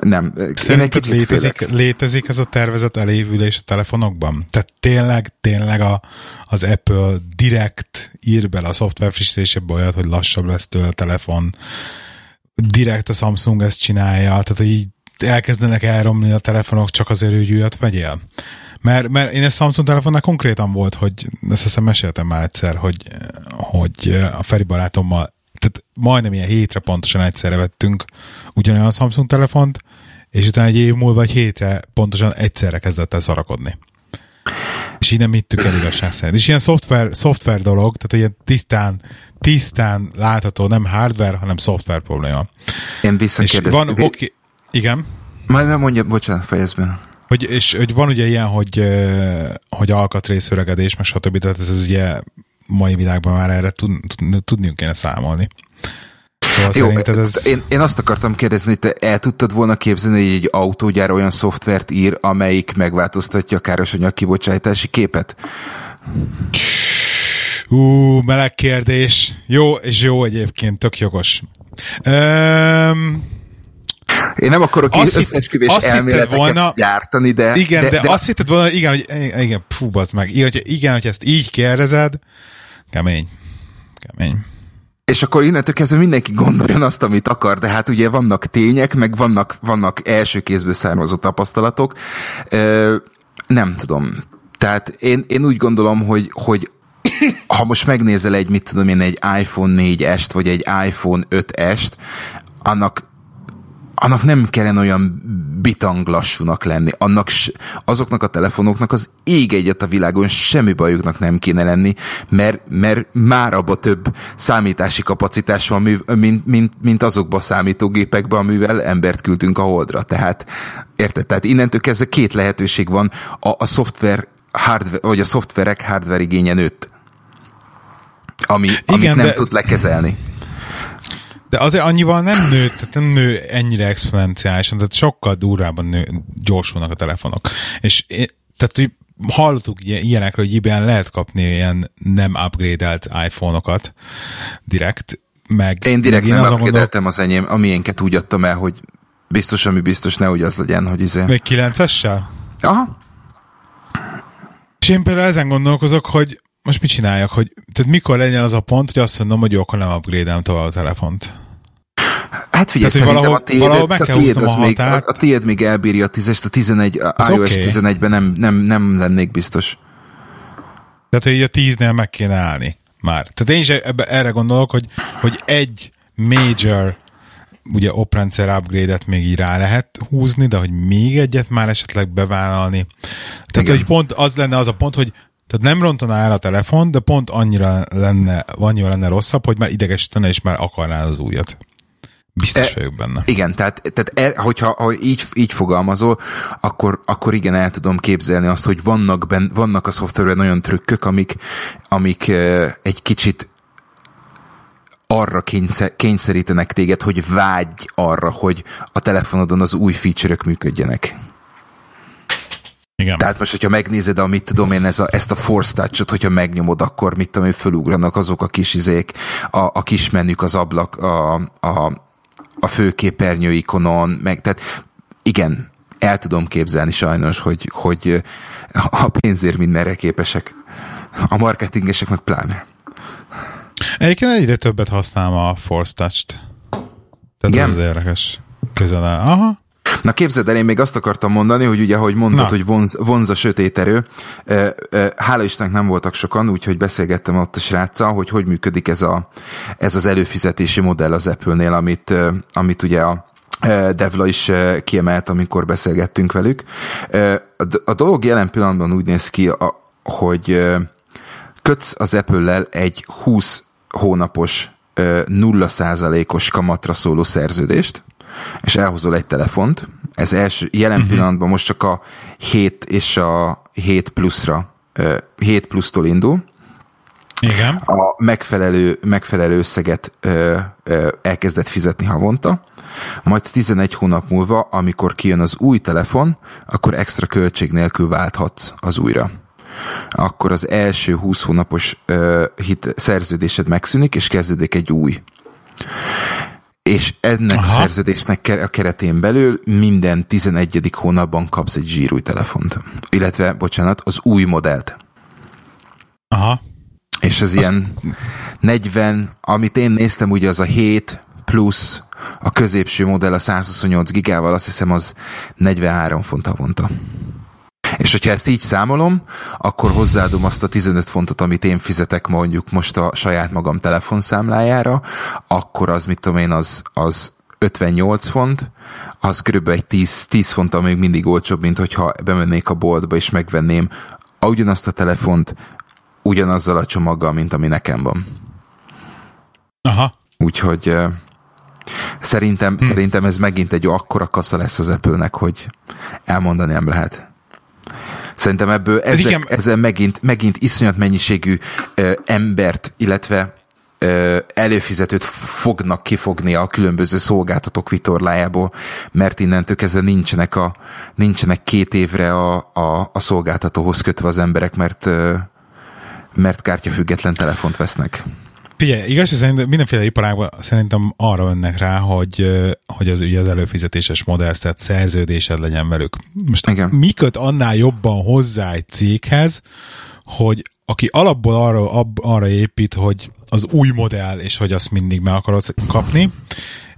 nem. Szerinted létezik, létezik ez a tervezett elévülés a telefonokban? Tehát tényleg, tényleg a, az Apple direkt ír bele a szoftver frissítésébe olyat, hogy lassabb lesz tőle a telefon. Direkt a Samsung ezt csinálja, tehát hogy így elkezdenek elromni a telefonok csak azért, hogy újat vegyél. Mert, mert én ezt Samsung telefonnál konkrétan volt, hogy ezt hiszem meséltem már egyszer, hogy, hogy a Feri barátommal tehát majdnem ilyen hétre pontosan egyszerre vettünk ugyanolyan Samsung telefont, és utána egy év múlva egy hétre pontosan egyszerre kezdett el szarakodni. És így nem hittük el igazság szerint. És ilyen szoftver, szoftver dolog, tehát ilyen tisztán, tisztán látható, nem hardware, hanem szoftver probléma. Én visszakérdeztem. Van, oké, igen. Majd nem mondja, bocsánat, fejezben. Hogy, és hogy van ugye ilyen, hogy, hogy alkatrészöregedés, meg stb. Tehát ez, ez ugye mai világban már erre tud, tud, tudniunk kéne számolni. Szóval Jó, ez... én, én azt akartam kérdezni, hogy te el tudtad volna képzelni, hogy egy autógyár olyan szoftvert ír, amelyik megváltoztatja a károsanyag kibocsátási képet? Ú, meleg kérdés. Jó, és jó egyébként, tök jogos. Um, én nem akarok azt összeesküvés elméleteket volna, gyártani, de... Igen, de, de, de azt hitted volna, igen, hogy igen, fú, meg, igen, hogy, igen, hogy ezt így kérdezed, kemény, kemény. És akkor innentől kezdve mindenki gondoljon azt, amit akar, de hát ugye vannak tények, meg vannak, vannak első kézből származó tapasztalatok. Ö, nem tudom. Tehát én, én úgy gondolom, hogy, hogy ha most megnézel egy, mit tudom én, egy iPhone 4-est, vagy egy iPhone 5-est, annak annak nem kellene olyan bitang lassúnak lenni. Annak, azoknak a telefonoknak az ég egyet a világon semmi bajuknak nem kéne lenni, mert, mert már abba több számítási kapacitás van, mint, mint, mint azokba a számítógépekben, amivel embert küldtünk a holdra. Tehát, érted? Tehát innentől kezdve két lehetőség van. A, a szoftver hardware, vagy a szoftverek hardware igénye nőtt. Ami, Igen, amit nem de... tud lekezelni. De azért annyival nem nő, tehát nem nő ennyire exponenciálisan, tehát sokkal durvában nő, gyorsulnak a telefonok. És tehát hogy hallottuk ilyenekről, hogy IBM lehet kapni ilyen nem upgrade-elt iPhone-okat direkt, meg... Én direkt meg én nem upgrade az enyém, amilyenket úgy adtam el, hogy biztos, ami biztos, ne úgy az legyen, hogy izé... Még 9-essel? Aha. És én például ezen gondolkozok, hogy most mit csináljak, hogy tehát mikor legyen az a pont, hogy azt mondom, hogy jó, akkor nem upgrade tovább a telefont. Hát figyelj, Tehát, szerintem valahol- a tiéd, valahol meg a, tiéd a még, a, a tiéd még elbírja a 10-est, a 11, a iOS oké. 11-ben nem, nem, nem lennék biztos. Tehát, hogy így a tíznél meg kéne állni már. Tehát én is ebbe, erre gondolok, hogy, hogy egy major ugye oprendszer upgrade-et még így rá lehet húzni, de hogy még egyet már esetleg bevállalni. Tehát, Igen. hogy pont az lenne az a pont, hogy tehát nem rontaná el a telefon, de pont annyira lenne, annyira lenne rosszabb, hogy már idegesítene, és már akarná az újat. Biztos E- vagyok benne. Igen, tehát, tehát er, hogyha ha így, így fogalmazol, akkor, akkor igen, el tudom képzelni azt, hogy vannak, ben, vannak a szoftverben olyan trükkök, amik, amik eh, egy kicsit arra kényszer, kényszerítenek téged, hogy vágyj arra, hogy a telefonodon az új feature-ök működjenek. Igen. Tehát most, hogyha megnézed a, mit tudom én, ez a, ezt a Force Touch-ot, hogyha megnyomod, akkor mit tudom én, fölugranak azok a kis izék, a, a kis menük az ablak, a, a, a főképernyő ikonon, meg, tehát igen, el tudom képzelni sajnos, hogy, hogy a pénzért mindenre képesek. A marketingesek meg pláne. Egyébként egyre többet használom a Force Touch-t. Tehát Igen? ez az érdekes. Közel áll. Aha. Na képzeld el, én még azt akartam mondani, hogy ugye, ahogy mondtad, Na. hogy vonz, vonz a sötét erő. Hála Istennek nem voltak sokan, úgyhogy beszélgettem ott a sráccal, hogy hogy működik ez, a, ez az előfizetési modell az Apple-nél, amit, amit ugye a Devla is kiemelt, amikor beszélgettünk velük. A, dolog jelen pillanatban úgy néz ki, hogy kötsz az Apple-lel egy 20 hónapos ö, 0%-os kamatra szóló szerződést, és elhozol egy telefont. Ez első, jelen uh-huh. pillanatban most csak a 7 és a 7 pluszra, ö, 7 plusztól indul. Igen. A megfelelő, megfelelő összeget ö, ö, elkezdett fizetni havonta, majd 11 hónap múlva, amikor kijön az új telefon, akkor extra költség nélkül válthatsz az újra akkor az első 20 hónapos ö, hit, szerződésed megszűnik, és kezdődik egy új. És ennek Aha. a szerződésnek a keretén belül minden 11. hónapban kapsz egy zsírúj telefont. Illetve, bocsánat, az új modellt. Aha. És ez ilyen 40, amit én néztem, ugye az a 7 plusz a középső modell a 128 gigával, azt hiszem az 43 font havonta. És hogyha ezt így számolom, akkor hozzáadom azt a 15 fontot, amit én fizetek mondjuk most a saját magam telefonszámlájára, akkor az, mit tudom én, az, az 58 font, az körülbelül egy 10, 10 fonttal még mindig olcsóbb, mint hogyha bemennék a boltba és megvenném ugyanazt a telefont ugyanazzal a csomaggal, mint ami nekem van. Aha. Úgyhogy szerintem, hm. szerintem ez megint egy akkora kasza lesz az Apple-nek, hogy elmondani nem lehet. Szerintem ebből ezek, igen. ezzel megint, megint iszonyat mennyiségű ö, embert, illetve ö, előfizetőt fognak kifogni a különböző szolgáltatók vitorlájából, mert innentől kezdve nincsenek, a, nincsenek két évre a, a, a szolgáltatóhoz kötve az emberek, mert, ö, mert kártyafüggetlen telefont vesznek. Figyelj, igaz, szerintem mindenféle iparágban szerintem arra önnek rá, hogy, hogy az, ugye az előfizetéses modell, tehát szerződésed legyen velük. Most Igen. mi köt annál jobban hozzá egy céghez, hogy aki alapból arra, ab, arra épít, hogy az új modell, és hogy azt mindig meg akarod kapni,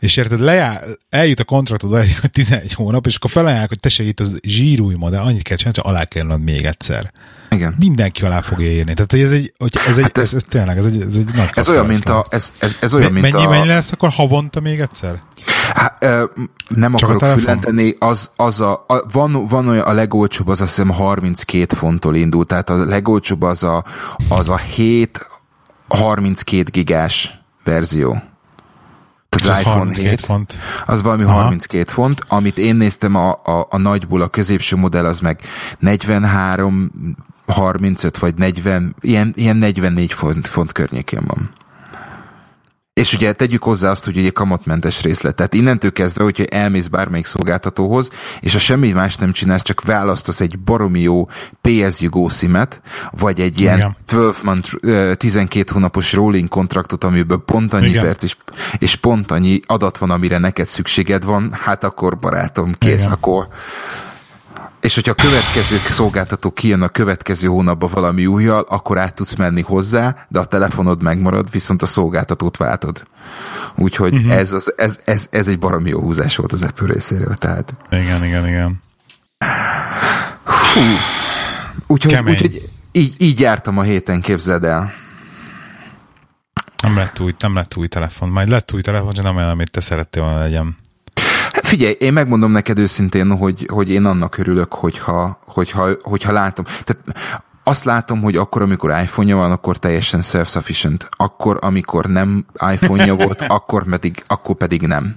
és érted, lejár, eljut a kontraktod hogy 11 hónap, és akkor felajánlják, hogy tessék itt az zsírúj modell, annyit kell csinálni, csak alá kell még egyszer. Igen. Mindenki alá fogja írni. Tehát hogy ez egy, hogy ez, egy Hát ez- ez, ez, tényleg, ez egy, ez egy nagy Ez olyan, mint a, ez, ez, ez olyan, mint Mennyi, a... mennyi lesz akkor havonta még egyszer? Há, ö, nem Csak akarok fülenteni, az, az a, a, van, van olyan, a legolcsóbb az azt hiszem 32 fonttól indul, tehát a legolcsóbb az a, az a 7 32 gigás verzió. Tehát az Ez iPhone 32 7, font. az valami Aha. 32 font, amit én néztem a, a, a nagyból, a középső modell az meg 43 35 vagy 40, ilyen, ilyen 44 font, font környékén van. És ugye tegyük hozzá azt, hogy egy kamatmentes részlet. Tehát innentől kezdve, hogyha elmész bármelyik szolgáltatóhoz, és ha semmi más nem csinálsz, csak választasz egy baromi jó PSU Go SIM-et, vagy egy ilyen Igen. 12 month, ö, 12 hónapos rolling kontraktot, amiből pont annyi Igen. perc és, és pont annyi adat van, amire neked szükséged van, hát akkor barátom, kész, Igen. akkor És hogyha a következő szolgáltató kijön a következő hónapban valami újjal, akkor át tudsz menni hozzá, de a telefonod megmarad, viszont a szolgáltatót váltod. Úgyhogy uh-huh. ez, az, ez, ez, ez egy baromi jó húzás volt az Apple részéről. Tehát. Igen, igen, igen. Hú. Úgyhogy, úgyhogy így, így jártam a héten, képzeld el. Nem lett új, nem lett új telefon. Majd lett új telefon, csak nem olyan, amit te szerettél volna legyen. Figyelj, én megmondom neked őszintén, hogy, hogy én annak örülök, hogyha, hogyha, hogyha látom. Tehát azt látom, hogy akkor, amikor iPhone-ja van, akkor teljesen self-sufficient. Akkor, amikor nem iPhone-ja volt, akkor pedig, akkor pedig nem.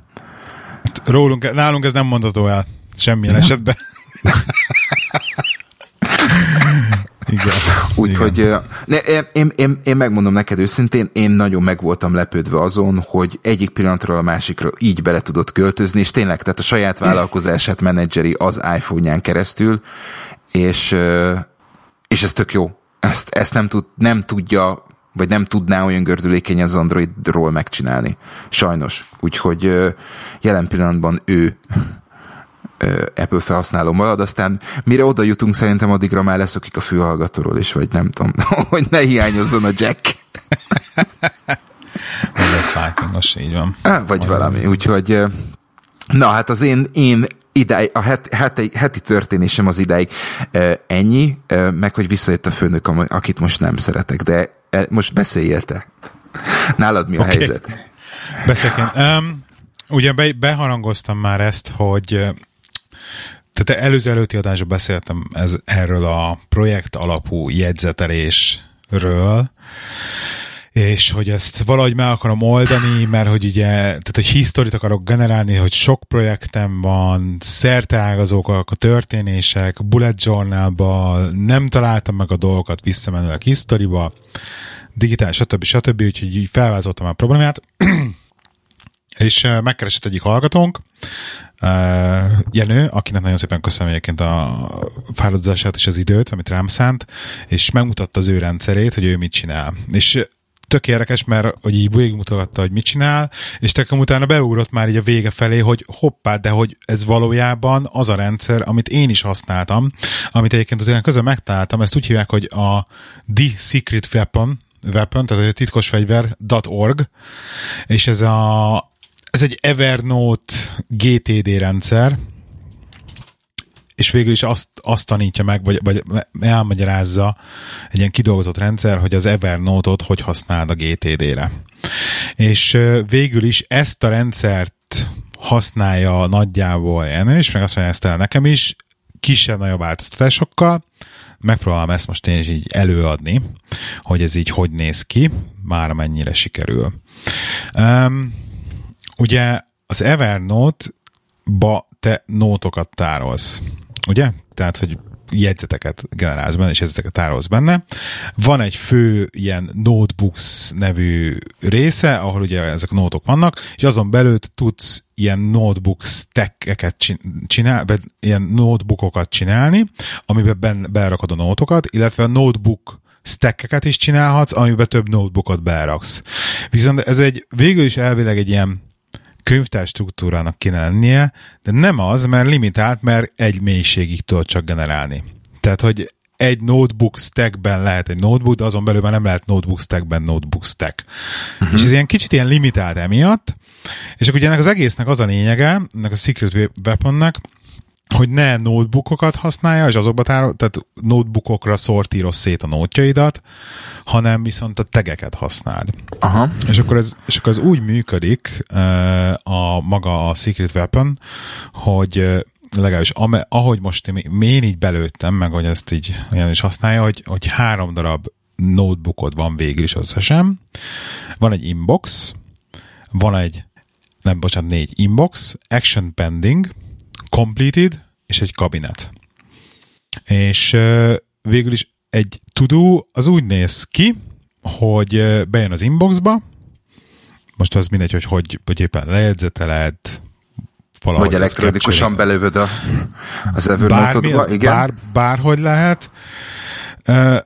Rólunk, nálunk ez nem mondható el. Semmilyen ja. esetben. Igen. Úgyhogy én, én, én, én megmondom neked őszintén, én nagyon meg voltam lepődve azon, hogy egyik pillanatról a másikra így bele tudott költözni, és tényleg, tehát a saját vállalkozását menedzseri az iPhone-ján keresztül, és, és ez tök jó. Ezt, ezt nem, tud, nem tudja vagy nem tudná olyan gördülékeny az Androidról megcsinálni. Sajnos. Úgyhogy jelen pillanatban ő Apple felhasználó marad, aztán mire oda jutunk, szerintem addigra már leszokik a fülhallgatóról is, vagy nem tudom, hogy ne hiányozzon a jack. Nem lesz lightningos, így van. Á, vagy Majd valami, úgyhogy na hát az én, én idáig, a heti, heti, heti történésem az idáig ennyi, meg hogy visszajött a főnök, akit most nem szeretek, de most beszéljél te. Nálad mi a okay. helyzet? Beszélként. Um, ugye be, beharangoztam már ezt, hogy tehát előző előtti adásban beszéltem ez, erről a projekt alapú jegyzetelésről, és hogy ezt valahogy meg akarom oldani, mert hogy ugye, tehát hogy historit akarok generálni, hogy sok projektem van, szerteágazók a történések, bullet journalba, nem találtam meg a dolgokat visszamenőleg historiba, digitál, stb. stb. Úgyhogy így felvázoltam a problémát, és megkeresett egyik hallgatónk, Jenő, akinek nagyon szépen köszönöm egyébként a fáradozását és az időt, amit rám szánt, és megmutatta az ő rendszerét, hogy ő mit csinál. És tök érdekes, mert hogy így végigmutatta, hogy mit csinál, és tekem utána beugrott már így a vége felé, hogy hoppá, de hogy ez valójában az a rendszer, amit én is használtam, amit egyébként utána közben megtaláltam, ezt úgy hívják, hogy a The Secret Weapon, weapon tehát a titkos fegyver.org, és ez a, ez egy Evernote GTD rendszer, és végül is azt, azt tanítja meg, vagy, vagy elmagyarázza egy ilyen kidolgozott rendszer, hogy az Evernote-ot hogy használd a GTD-re. És végül is ezt a rendszert használja nagyjából Jenő, és meg azt mondja ezt el nekem is, kisebb-nagyobb változtatásokkal, megpróbálom ezt most én is így előadni, hogy ez így hogy néz ki, már mennyire sikerül. Um, ugye az Evernote-ba te nótokat tárolsz, ugye? Tehát, hogy jegyzeteket generálsz benne, és ezeket tárolsz benne. Van egy fő ilyen notebooks nevű része, ahol ugye ezek a nótok vannak, és azon belül tudsz ilyen notebook stackeket csinál, ilyen notebookokat csinálni, amiben ben, berakod a nótokat, illetve a notebook stackeket is csinálhatsz, amiben több notebookot beraksz. Viszont ez egy végül is elvileg egy ilyen könyvtár struktúrának kéne lennie, de nem az, mert limitált, mert egy mélységig tud csak generálni. Tehát, hogy egy notebook stackben lehet egy notebook, de azon belül már nem lehet notebook stackben notebook stack. Uh-huh. És ez ilyen kicsit ilyen limitált emiatt, és akkor ugye ennek az egésznek az a lényege, ennek a Secret Weaponnek, hogy ne notebookokat használja, és azokba tárol, tehát notebookokra szortíroz szét a nótjaidat, hanem viszont a tegeket használd. Aha. És akkor ez, és akkor ez úgy működik a maga a Secret Weapon, hogy legalábbis ahogy most én, én így belőttem, meg hogy ezt így olyan is használja, hogy, hogy három darab notebookod van végül is összesen. Van egy inbox, van egy, nem, bocsánat, négy inbox, action pending, completed, és egy kabinet. És végül is egy to az úgy néz ki, hogy bejön az inboxba, most az mindegy, hogy hogy, hogy éppen lejegyzeteled, valahogy Vagy elektronikusan belövöd a, az Evernote-odba, igen. Bár, bárhogy lehet.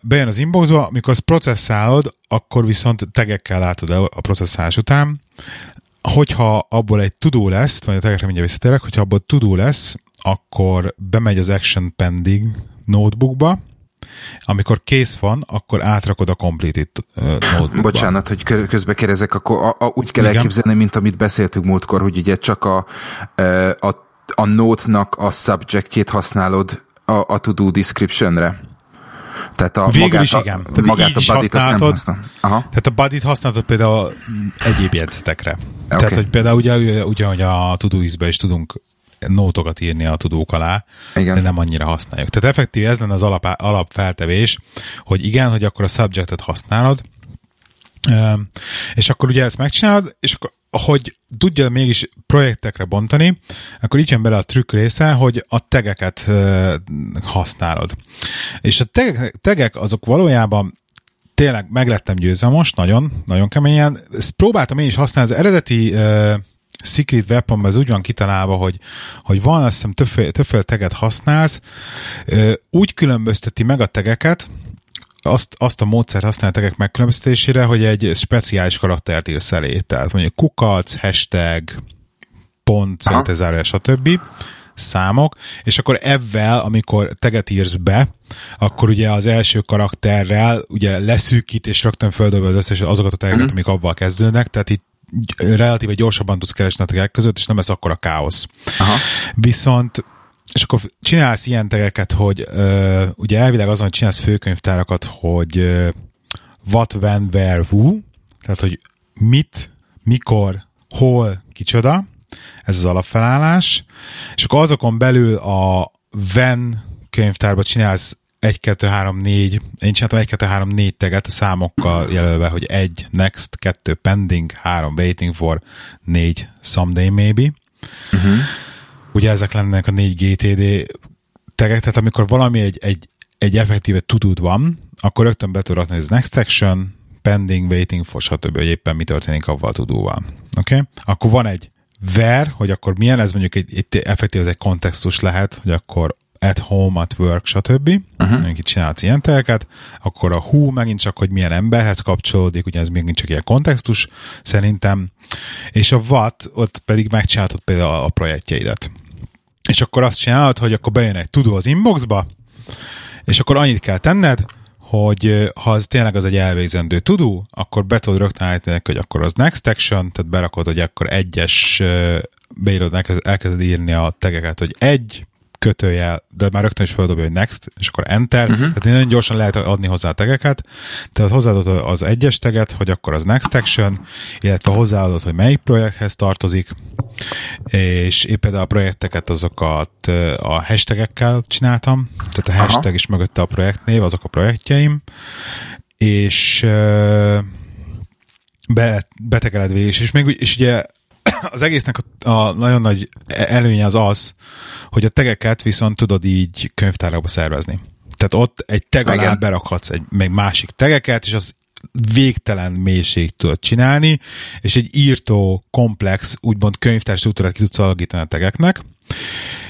Bejön az inboxba, amikor azt processzálod, akkor viszont tegekkel látod el a processzálás után. Hogyha abból egy tudó lesz, majd a tegekre mindjárt visszatérek, hogyha abból tudó lesz, akkor bemegy az Action Pending notebookba, amikor kész van, akkor átrakod a completed uh, notebookba. Bocsánat, hogy közbe kérdezek, akkor a, a, úgy kell Igen. elképzelni, mint amit beszéltünk múltkor, hogy ugye csak a, a, a note-nak a subjectjét használod a, a to-do description-re. Tehát a Végül magát, is igen. Tehát magát a buddy azt nem használ. Aha. Tehát a buddy használhatod például egyéb jegyzetekre. Okay. Tehát, hogy például ugye, ugye hogy a Todoist-be is tudunk nótokat írni a tudók alá, igen. de nem annyira használjuk. Tehát effektív ez lenne az alap, alapfeltevés, hogy igen, hogy akkor a subjectet használod, és akkor ugye ezt megcsinálod, és akkor hogy tudja mégis projektekre bontani, akkor így jön bele a trükk része, hogy a tegeket használod. És a tegek, tegek azok valójában tényleg meglettem győzve most, nagyon, nagyon keményen. Ezt próbáltam én is használni, az eredeti uh, Secret weapon ez úgy van kitalálva, hogy, hogy van azt hiszem többféle, többféle teget használsz, uh, úgy különbözteti meg a tegeket, azt, azt a módszert használják tegek megkülönböztetésére, hogy egy speciális karaktert írsz elé. Tehát mondjuk kukac, hashtag, pont, szöntezárja, stb számok, és akkor ebben, amikor teget írsz be, akkor ugye az első karakterrel ugye leszűkít, és rögtön földobod összes azokat a tegeket, mm. amik abban kezdődnek, tehát itt relatíve gyorsabban tudsz keresni a tegek között, és nem lesz akkor a káosz. Aha. Viszont és akkor csinálsz ilyen tegeket, hogy uh, ugye elvileg azon, hogy csinálsz főkönyvtárakat, hogy uh, what, when, where, who, tehát, hogy mit, mikor, hol, kicsoda, ez az alapfelállás, és akkor azokon belül a when könyvtárban csinálsz 1, 2, 3, 4, én csináltam 1, 2, 3, 4 teget a számokkal jelölve, hogy 1, next, 2, pending, 3, waiting for, 4, someday maybe. Uh-huh. Ugye ezek lennének a 4 GTD tegek, tehát amikor valami egy, egy, egy effektíve tudud van, akkor rögtön be tudod ez next action, pending, waiting for, stb., hogy éppen mi történik avval a tudóval. Oké? Okay? Akkor van egy where, hogy akkor milyen, ez mondjuk egy, egy effektív, ez egy kontextus lehet, hogy akkor at home, at work, stb. Uh-huh. Mondjuk itt csinálsz ilyen telket, akkor a who megint csak, hogy milyen emberhez kapcsolódik, ugye ez megint csak ilyen kontextus szerintem, és a what, ott pedig megcsináltad például a projektjeidet. És akkor azt csinálod, hogy akkor bejön egy tudó az inboxba, és akkor annyit kell tenned, hogy ha az tényleg az egy elvégzendő tudó, akkor be tudod rögtön állítani, hogy akkor az next action, tehát berakod, hogy akkor egyes beírod, elkezded írni a tegeket, hogy egy, kötőjel, de már rögtön is feldobja, hogy next, és akkor enter, uh-huh. tehát nagyon gyorsan lehet adni hozzá tegeket, tehát hozzáadod az egyes teget, hogy akkor az next action, illetve hozzáadod, hogy melyik projekthez tartozik, és épp például a projekteket azokat a hashtagekkel csináltam, tehát a hashtag Aha. is mögötte a projektnév, azok a projektjeim, és be, betegeled végig, és, még, és ugye az egésznek a, a nagyon nagy előnye az az, hogy a tegeket viszont tudod így könyvtárakba szervezni. Tehát ott egy teg alá berakhatsz egy még másik tegeket, és az végtelen mélység tudod csinálni, és egy írtó, komplex, úgymond könyvtár struktúrát ki tudsz alakítani a tegeknek.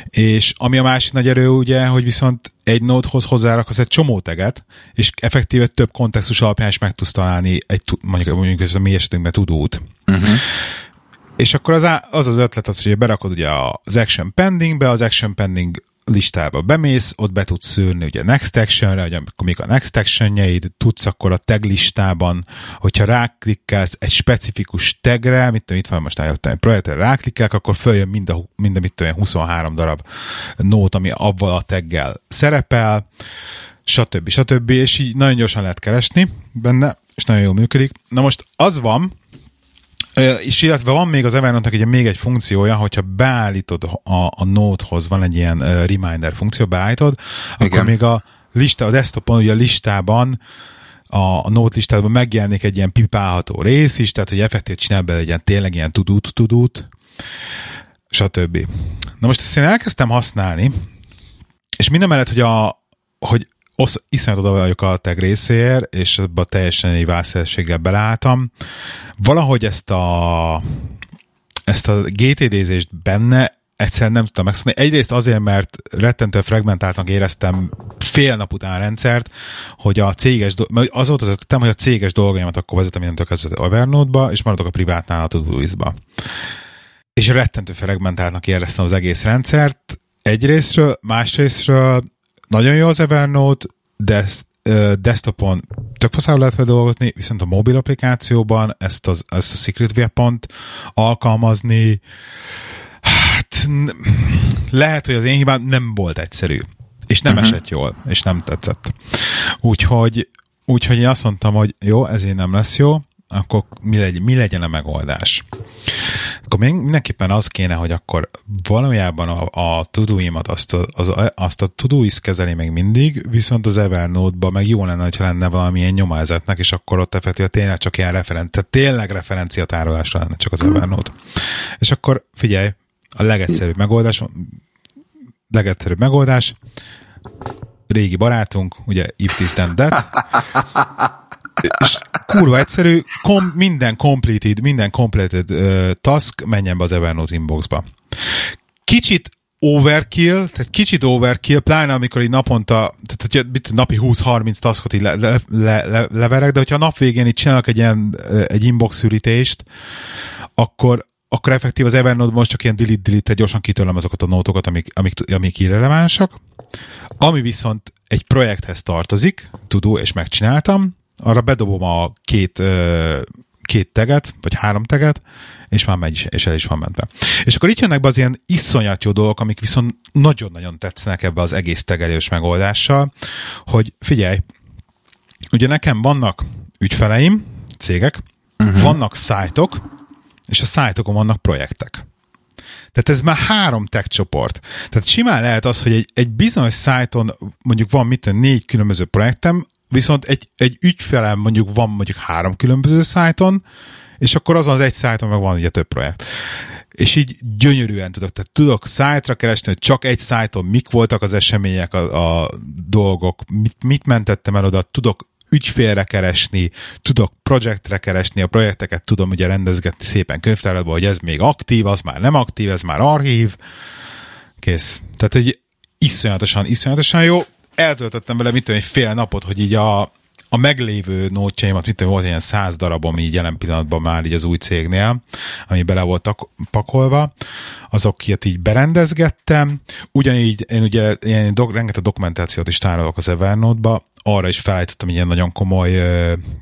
És ami a másik nagy erő, ugye, hogy viszont egy nódhoz hozzáraksz egy csomó teget, és effektíve több kontextus alapján is meg tudsz találni egy, mondjuk, mondjuk ez a mi esetünkben tudót. Uh-huh. És akkor az, az az ötlet az, hogy berakod ugye az Action Pendingbe, az Action Pending listába bemész, ott be tudsz szűrni ugye Next Actionre, hogy amikor még a Next Actionjeid, tudsz akkor a tag listában, hogyha ráklikkelsz egy specifikus tagre, mit tudom, itt van most nálatom egy projektre, ráklikkelek, akkor följön mind a, mind a mit tudom, 23 darab nót, ami abban a taggel szerepel, stb. stb. És így nagyon gyorsan lehet keresni benne, és nagyon jól működik. Na most az van, és illetve van még az Evernote-nak egy, még egy funkciója, hogyha beállítod a, a Note-hoz, van egy ilyen reminder funkció, beállítod, Igen. akkor még a lista, a desktopon, ugye a listában a, a Note listában megjelenik egy ilyen pipálható rész is, tehát hogy effektív csinál bele egy ilyen tényleg ilyen tudút, tudút, stb. Na most ezt én elkezdtem használni, és minden mellett, hogy, a, hogy osz, iszonyat oda vagyok a tag részéért, és abban teljesen egy vászélséggel beleálltam. Valahogy ezt a ezt a GTD-zést benne egyszerűen nem tudtam megszólni. Egyrészt azért, mert rettentő fragmentáltnak éreztem fél nap után a rendszert, hogy a céges, do- az volt az ötletem, hogy a céges dolgaimat akkor vezetem mindentől kezdve Evernote-ba, és maradok a privátnál a Todoist-ba. És rettentő fragmentáltnak éreztem az egész rendszert, egyrésztről, másrésztről nagyon jó az Evernote, de desktopon tök faszául lehet dolgozni, viszont a mobil applikációban ezt, az, ezt a Secret Weapon-t alkalmazni, hát lehet, hogy az én hibám nem volt egyszerű, és nem uh-huh. esett jól, és nem tetszett. Úgyhogy, úgyhogy én azt mondtam, hogy jó, ezért nem lesz jó, akkor mi, legy, mi legyen a megoldás? Akkor mindenképpen az kéne, hogy akkor valójában a, a tuduimat, azt a, az, azt a Todoist kezeli még mindig, viszont az Evernote-ban meg jó lenne, hogyha lenne valamilyen nyomázetnek, és akkor ott effektív tényleg csak ilyen referent, tehát tényleg referenciatárolásra lenne csak az Evernote. És akkor figyelj, a legegyszerűbb megoldás, legegyszerűbb megoldás, régi barátunk, ugye if this then that, és kurva egyszerű, kom, minden completed, minden completed uh, task menjen be az Evernote inboxba. Kicsit overkill, tehát kicsit overkill, pláne amikor így naponta, tehát hogyha napi 20-30 taskot így le, le, le, le, leverek, de hogyha a nap végén így csinálok egy ilyen egy inbox szűrítést, akkor, akkor effektív az Evernote most csak ilyen delete delete gyorsan kitörlöm azokat a nótokat, amik, amik, amik irrelevánsak. Ami viszont egy projekthez tartozik, tudó, és megcsináltam, arra bedobom a két, két teget, vagy három teget, és már megy, és el is van mentve. És akkor itt jönnek be az ilyen iszonyat jó dolgok, amik viszont nagyon-nagyon tetszenek ebbe az egész tegelős megoldással, hogy figyelj, ugye nekem vannak ügyfeleim, cégek, uh-huh. vannak szájtok, és a szájtokon vannak projektek. Tehát ez már három tech csoport. Tehát simán lehet az, hogy egy, egy bizonyos szájton mondjuk van mit négy különböző projektem, viszont egy, egy ügyfelem mondjuk van mondjuk három különböző szájton, és akkor azon az egy szájton meg van ugye több projekt. És így gyönyörűen tudok, tehát tudok szájtra keresni, hogy csak egy szájton mik voltak az események, a, a dolgok, mit, mit mentettem el oda, tudok ügyfélre keresni, tudok projektre keresni, a projekteket tudom ugye rendezgetni szépen könyvtáratban, hogy ez még aktív, az már nem aktív, ez már archív, kész. Tehát egy iszonyatosan, iszonyatosan jó eltöltöttem vele, mit tudom, egy fél napot, hogy így a, a meglévő nótjaimat, mit tudom, volt ilyen száz darabom így jelen pillanatban már így az új cégnél, ami bele voltak pakolva, azokat így berendezgettem, ugyanígy én ugye ilyen do, rengeteg dokumentációt is tárolok az Evernote-ba, arra is felállítottam ilyen nagyon komoly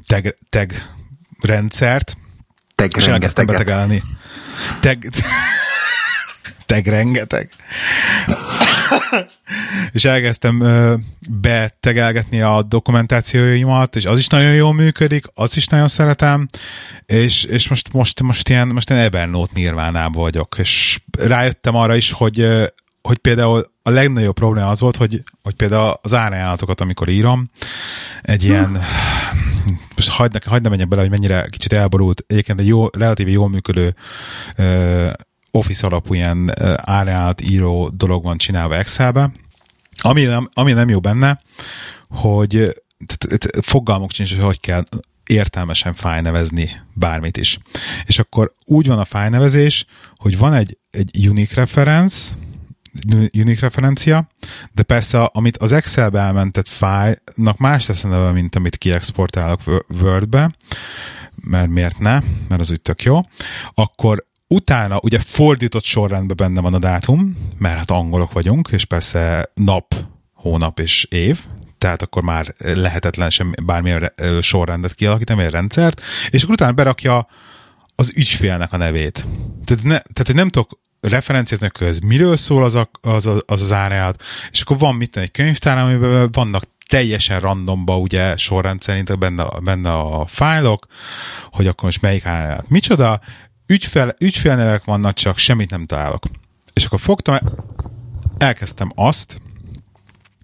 tag, tag rendszert, tag és elkezdtem betegelni. Tag, tag rengeteg. és elkezdtem ö, betegelgetni a dokumentációimat, és az is nagyon jól működik, az is nagyon szeretem, és, és most, most, most, ilyen, most ilyen Evernote nirvánában vagyok, és rájöttem arra is, hogy, hogy például a legnagyobb probléma az volt, hogy, hogy például az árajánlatokat, amikor írom, egy ilyen most hagyd, hagyd ne menjek bele, hogy mennyire kicsit elborult, egyébként egy jó, relatíve jól működő Office alapú ilyen árajánlat író dolog van csinálva Excelbe, ami nem, ami nem jó benne, hogy fogalmuk sincs, hogy hogy kell értelmesen fájnevezni bármit is. És akkor úgy van a fájnevezés, hogy van egy, egy unique reference, unique referencia, de persze amit az Excelbe elmentett fájnak más lesz a neve, mint amit kiexportálok Wordbe, mert miért ne, mert az úgy tök jó, akkor utána ugye fordított sorrendben benne van a dátum, mert hát angolok vagyunk, és persze nap, hónap és év, tehát akkor már lehetetlen sem bármilyen sorrendet kialakítani, egy rendszert, és akkor utána berakja az ügyfélnek a nevét. Tehát, ne, tehát nem tudok referenciázni köz, miről szól az a, az, az, az árajánlat, és akkor van mit egy könyvtár, amiben vannak teljesen randomba ugye sorrend szerint benne, benne a fájlok, hogy akkor most melyik árajánlat micsoda, ügyfél, ügyfélnevek vannak, csak semmit nem találok. És akkor fogtam, elkezdtem azt,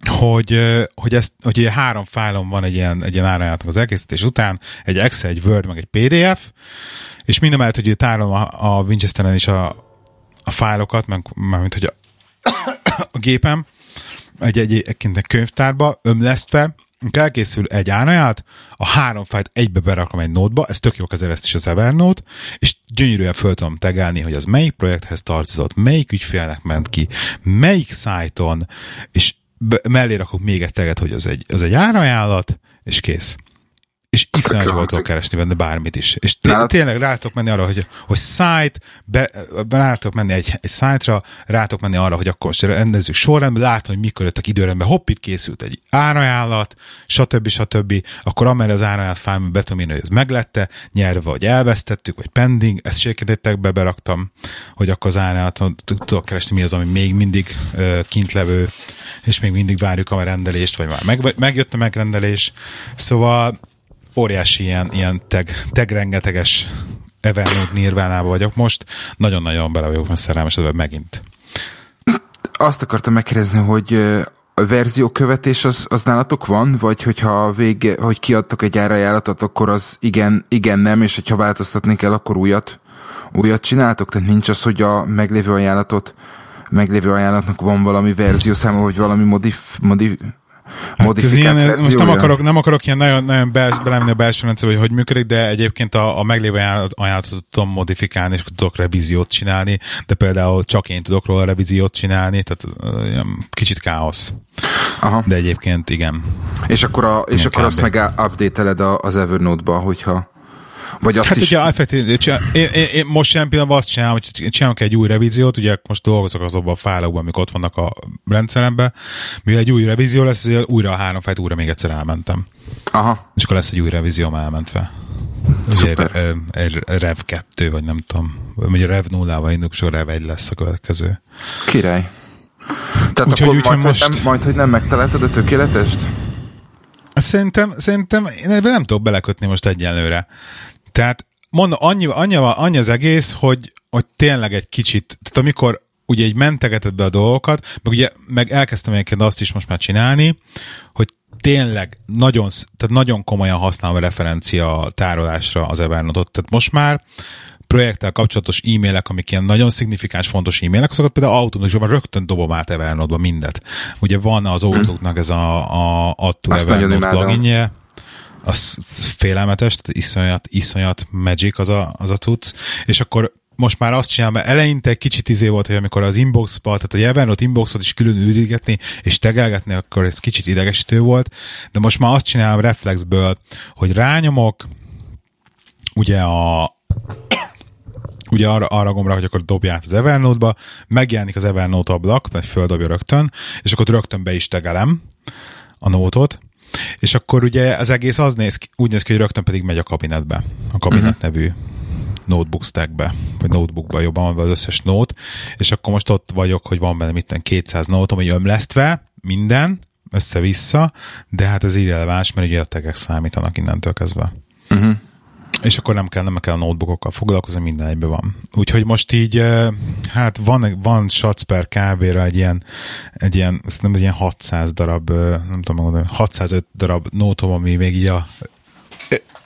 hogy, hogy, ezt, hogy ilyen három fájlom van egy ilyen, egy ilyen árajánlatok az elkészítés után, egy Excel, egy Word, meg egy PDF, és minden mellett, hogy tárolom a, a Winchesteren is a, a fájlokat, meg, mint hogy a, a gépem, egy, egy, egy, egy könyvtárba ömlesztve, elkészül egy áraját, a három fájt egybe berakom egy nótba, ez tök jó kezel ezt is az Evernote, és gyönyörűen föl tudom tegelni, hogy az melyik projekthez tartozott, melyik ügyfélnek ment ki, melyik szájton, és mellé rakok még egy teget, hogy az egy, az egy árajánlat, és kész. És iszonyat jól tudok keresni benne bármit is. És té- tényleg rátok menni arra, hogy, hogy site, be, rátok menni egy, egy site-ra, rátok menni arra, hogy akkor rendezzük sorrendben, látom, hogy mikor jöttek időrendben, hopp, itt készült egy árajánlat, stb. stb. Akkor amerre az árajánlat fájlban betomírni, hogy ez meglette, nyerve, vagy elvesztettük, vagy pending, ezt sékedettek be, beraktam, hogy akkor az árajánlaton tudok keresni, mi az, ami még mindig uh, kint levő, és még mindig várjuk a rendelést, vagy már meg, megjött a megrendelés. Szóval óriási ilyen, ilyen teg, teg rengeteges Evernote nirvánába vagyok most. Nagyon-nagyon bele vagyok most szerelmesedve megint. Azt akartam megkérdezni, hogy a verziókövetés az, az nálatok van, vagy hogyha vége, hogy kiadtok egy árajánlatot, akkor az igen, igen, nem, és hogyha változtatni kell, akkor újat, újat csináltok? Tehát nincs az, hogy a meglévő ajánlatot meglévő ajánlatnak van valami verziószáma, vagy valami modif, modif, Hát ez ilyen, most nem akarok, nem akarok ilyen nagyon, nagyon be, belemenni a belső rendszerbe, hogy hogy működik, de egyébként a, a meglévő ajánlatot tudom modifikálni, és tudok revíziót csinálni, de például csak én tudok róla revíziót csinálni, tehát uh, kicsit káosz. Aha. De egyébként igen. És akkor, a, és akkor azt meg update-eled az Evernote-ba, hogyha vagy azt hát is... ugye effektív, én, én, én, most sem pillanatban azt csinálom, hogy csinálok egy új revíziót, ugye most dolgozok azokban a fájlokban, amik ott vannak a rendszeremben, mivel egy új revízió lesz, ezért újra a három fájt újra még egyszer elmentem. Aha. És akkor lesz egy új revízió elmentve. Szuper. Egy, egy Rev 2, vagy nem tudom, vagy a Rev 0-val indulok, és a Rev 1 lesz a következő. Király. Tehát úgy, akkor hogy majd, most... nem, majd, hogy nem megtaláltad a tökéletest? Szerintem, szerintem én ebben nem tudok belekötni most egyenlőre. Tehát mondom, annyi, annyi, annyi az egész, hogy, hogy tényleg egy kicsit, tehát amikor ugye így mentegeted be a dolgokat, meg ugye meg elkezdtem egyébként azt is most már csinálni, hogy tényleg nagyon, tehát nagyon komolyan használom a referencia tárolásra az Evernote-ot. Tehát most már projekttel kapcsolatos e-mailek, amik ilyen nagyon szignifikáns, fontos e-mailek, azokat például automatikusan rögtön dobom át Evernote-ba mindet. Ugye van az Outlook-nak ez a, a Add to Evernote pluginje, az félelmetes, tehát iszonyat, iszonyat magic az a, az a cucc, és akkor most már azt csinálom, mert eleinte kicsit izé volt, hogy amikor az inboxba, tehát a Evernote inboxot is külön üldítgetni és tegelgetni, akkor ez kicsit idegesítő volt, de most már azt csinálom reflexből, hogy rányomok, ugye a ugye arra, arra gombra, hogy akkor dobja át az Evernote-ba, megjelenik az Evernote ablak, vagy földobja rögtön, és akkor rögtön be is tegelem a nótot, és akkor ugye az egész az néz ki, úgy néz ki, hogy rögtön pedig megy a kabinetbe, a kabinet uh-huh. nevű notebook stackbe, vagy notebookba jobban van az összes nót, és akkor most ott vagyok, hogy van benne mitten 200 nótom, hogy ömlesztve, minden, össze-vissza, de hát ez irreleváns, mert ugye a tegek számítanak innentől kezdve. Uh-huh. És akkor nem kell, nem kell a notebookokkal foglalkozni, minden egyben van. Úgyhogy most így, hát van, van shots per kb egy ilyen, egy ilyen, nem egy ilyen 600 darab, nem tudom mondani, 605 darab notom, ami még így a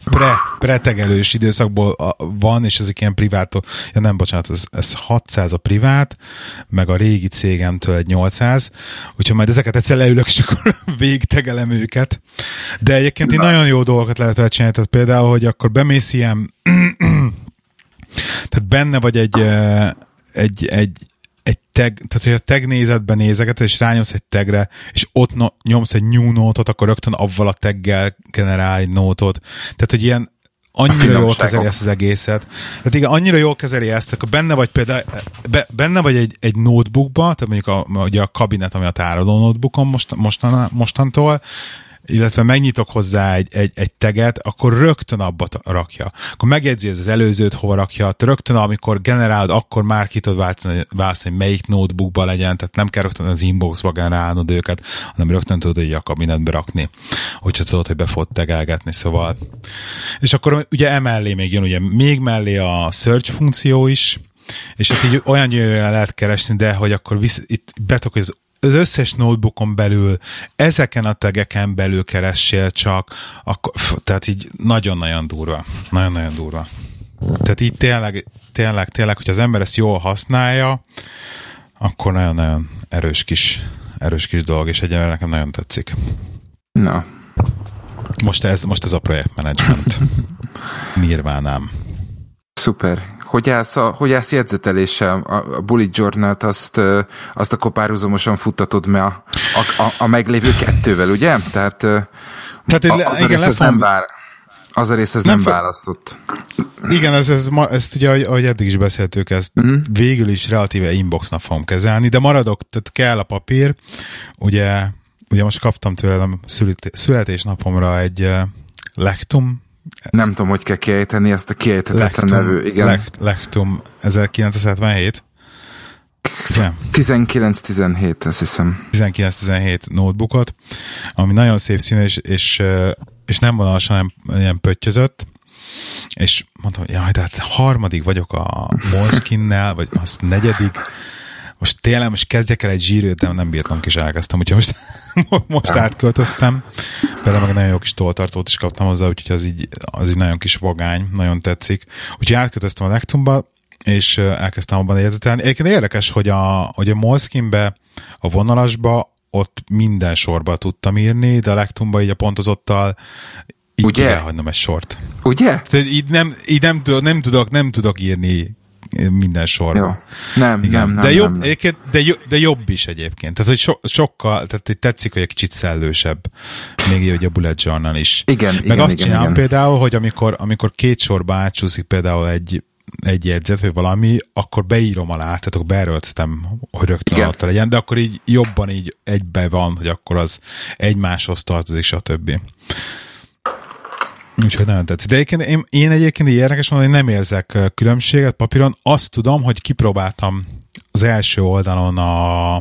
pre, pretegelős időszakból van, és ezek ilyen privát, ja nem, bocsánat, ez, ez 600 a privát, meg a régi cégemtől egy 800, úgyhogy majd ezeket egyszer leülök, és akkor végtegelem őket. De egyébként én nagyon jó dolgokat lehet vele csinálni, tehát például, hogy akkor bemész ilyen tehát benne vagy egy, egy, egy, egy tag, tehát hogy a tag nézetben nézeget, és rányomsz egy tagre, és ott no, nyomsz egy new note akkor rögtön avval a taggel generál egy nótot. Tehát, hogy ilyen annyira jól kezeli ezt az egészet. Tehát igen, annyira jól kezeli ezt, akkor benne vagy például, be, benne vagy egy, egy notebookba, tehát mondjuk a, ugye a kabinet, ami a tároló notebookon most, mostan, mostantól, illetve megnyitok hozzá egy, egy, egy teget, akkor rögtön abba rakja. Akkor megjegyzi az előzőt, hova rakja, rögtön amikor generálod, akkor már ki tudod választani, választani melyik notebookba legyen, tehát nem kell rögtön az inboxba generálnod őket, hanem rögtön tudod egy a kabinetbe rakni, hogyha tudod, hogy be fogod tegelgetni, szóval. És akkor ugye emellé még jön, ugye még mellé a search funkció is, és hát így olyan gyönyörűen lehet keresni, de hogy akkor visz, itt betok, hogy az az összes notebookon belül, ezeken a tegeken belül keressél csak, akkor, tehát így nagyon-nagyon durva. Nagyon-nagyon durva. Tehát így tényleg, tényleg, tényleg, hogy az ember ezt jól használja, akkor nagyon-nagyon erős kis, erős kis dolog, és egyelőre nekem nagyon tetszik. Na. Most ez, most ez a projektmenedzsment. Nirvánám. Szuper hogy állsz, a, hogy állsz jegyzeteléssel? A, a bullet journal azt, azt akkor párhuzamosan futtatod me a, a, a, a meglévő kettővel, ugye? Tehát, Tehát a, az igen, lesz, nem vár. az a rész ez nem, nem választott. Igen, ez, ez, ma, ezt ugye, ahogy, eddig is beszéltük, ezt uh-huh. végül is relatíve inboxnak fogom kezelni, de maradok, tehát kell a papír, ugye, ugye most kaptam tőlem születésnapomra egy uh, lektum, nem tudom, hogy kell kiejteni ezt a kiejtetetlen nevű, igen. Lekt, lektum 1977. 19-17, azt hiszem. 19-17 notebookot, ami nagyon szép szín, és, és, és nem vonalasan, hanem ilyen pöttyözött, és mondtam, hogy jaj, tehát harmadik vagyok a Moleskine-nel, vagy az negyedik, most tényleg most kezdjek el egy zsírőt, de nem bírtam és elkezdtem, úgyhogy most, most átköltöztem. Például meg nagyon jó kis toltartót is kaptam hozzá, úgyhogy az így, az így nagyon kis vagány, nagyon tetszik. Úgyhogy átköltöztem a Lektumba, és elkezdtem abban jegyzetelni. Egyébként érdekes, hogy a, hogy a Moleskine-be, a vonalasba ott minden sorba tudtam írni, de a Lektumba így a pontozottal így Ugye? egy sort. Ugye? Tehát így nem, így nem, tudok, nem, tudok, nem tudok írni minden sorba. Jó. Nem, Igen. nem, nem. De jobb, nem, nem. De, jobb, de jobb is egyébként. Tehát, hogy so, sokkal, tehát tetszik, hogy egy kicsit szellősebb. Még így, hogy a bullet journal is. Igen, Meg igen, azt igen, csinálom igen. például, hogy amikor, amikor két sorba átsúszik például egy, egy jegyzet, vagy valami, akkor beírom alá, tehát akkor beerőltetem, hogy rögtön Igen. alatta legyen, de akkor így jobban így egybe van, hogy akkor az egymáshoz tartozik, stb. Úgyhogy nagyon tetszik. De egyébként én, én egyébként így érdekes mondani, hogy nem érzek különbséget papíron. Azt tudom, hogy kipróbáltam az első oldalon a,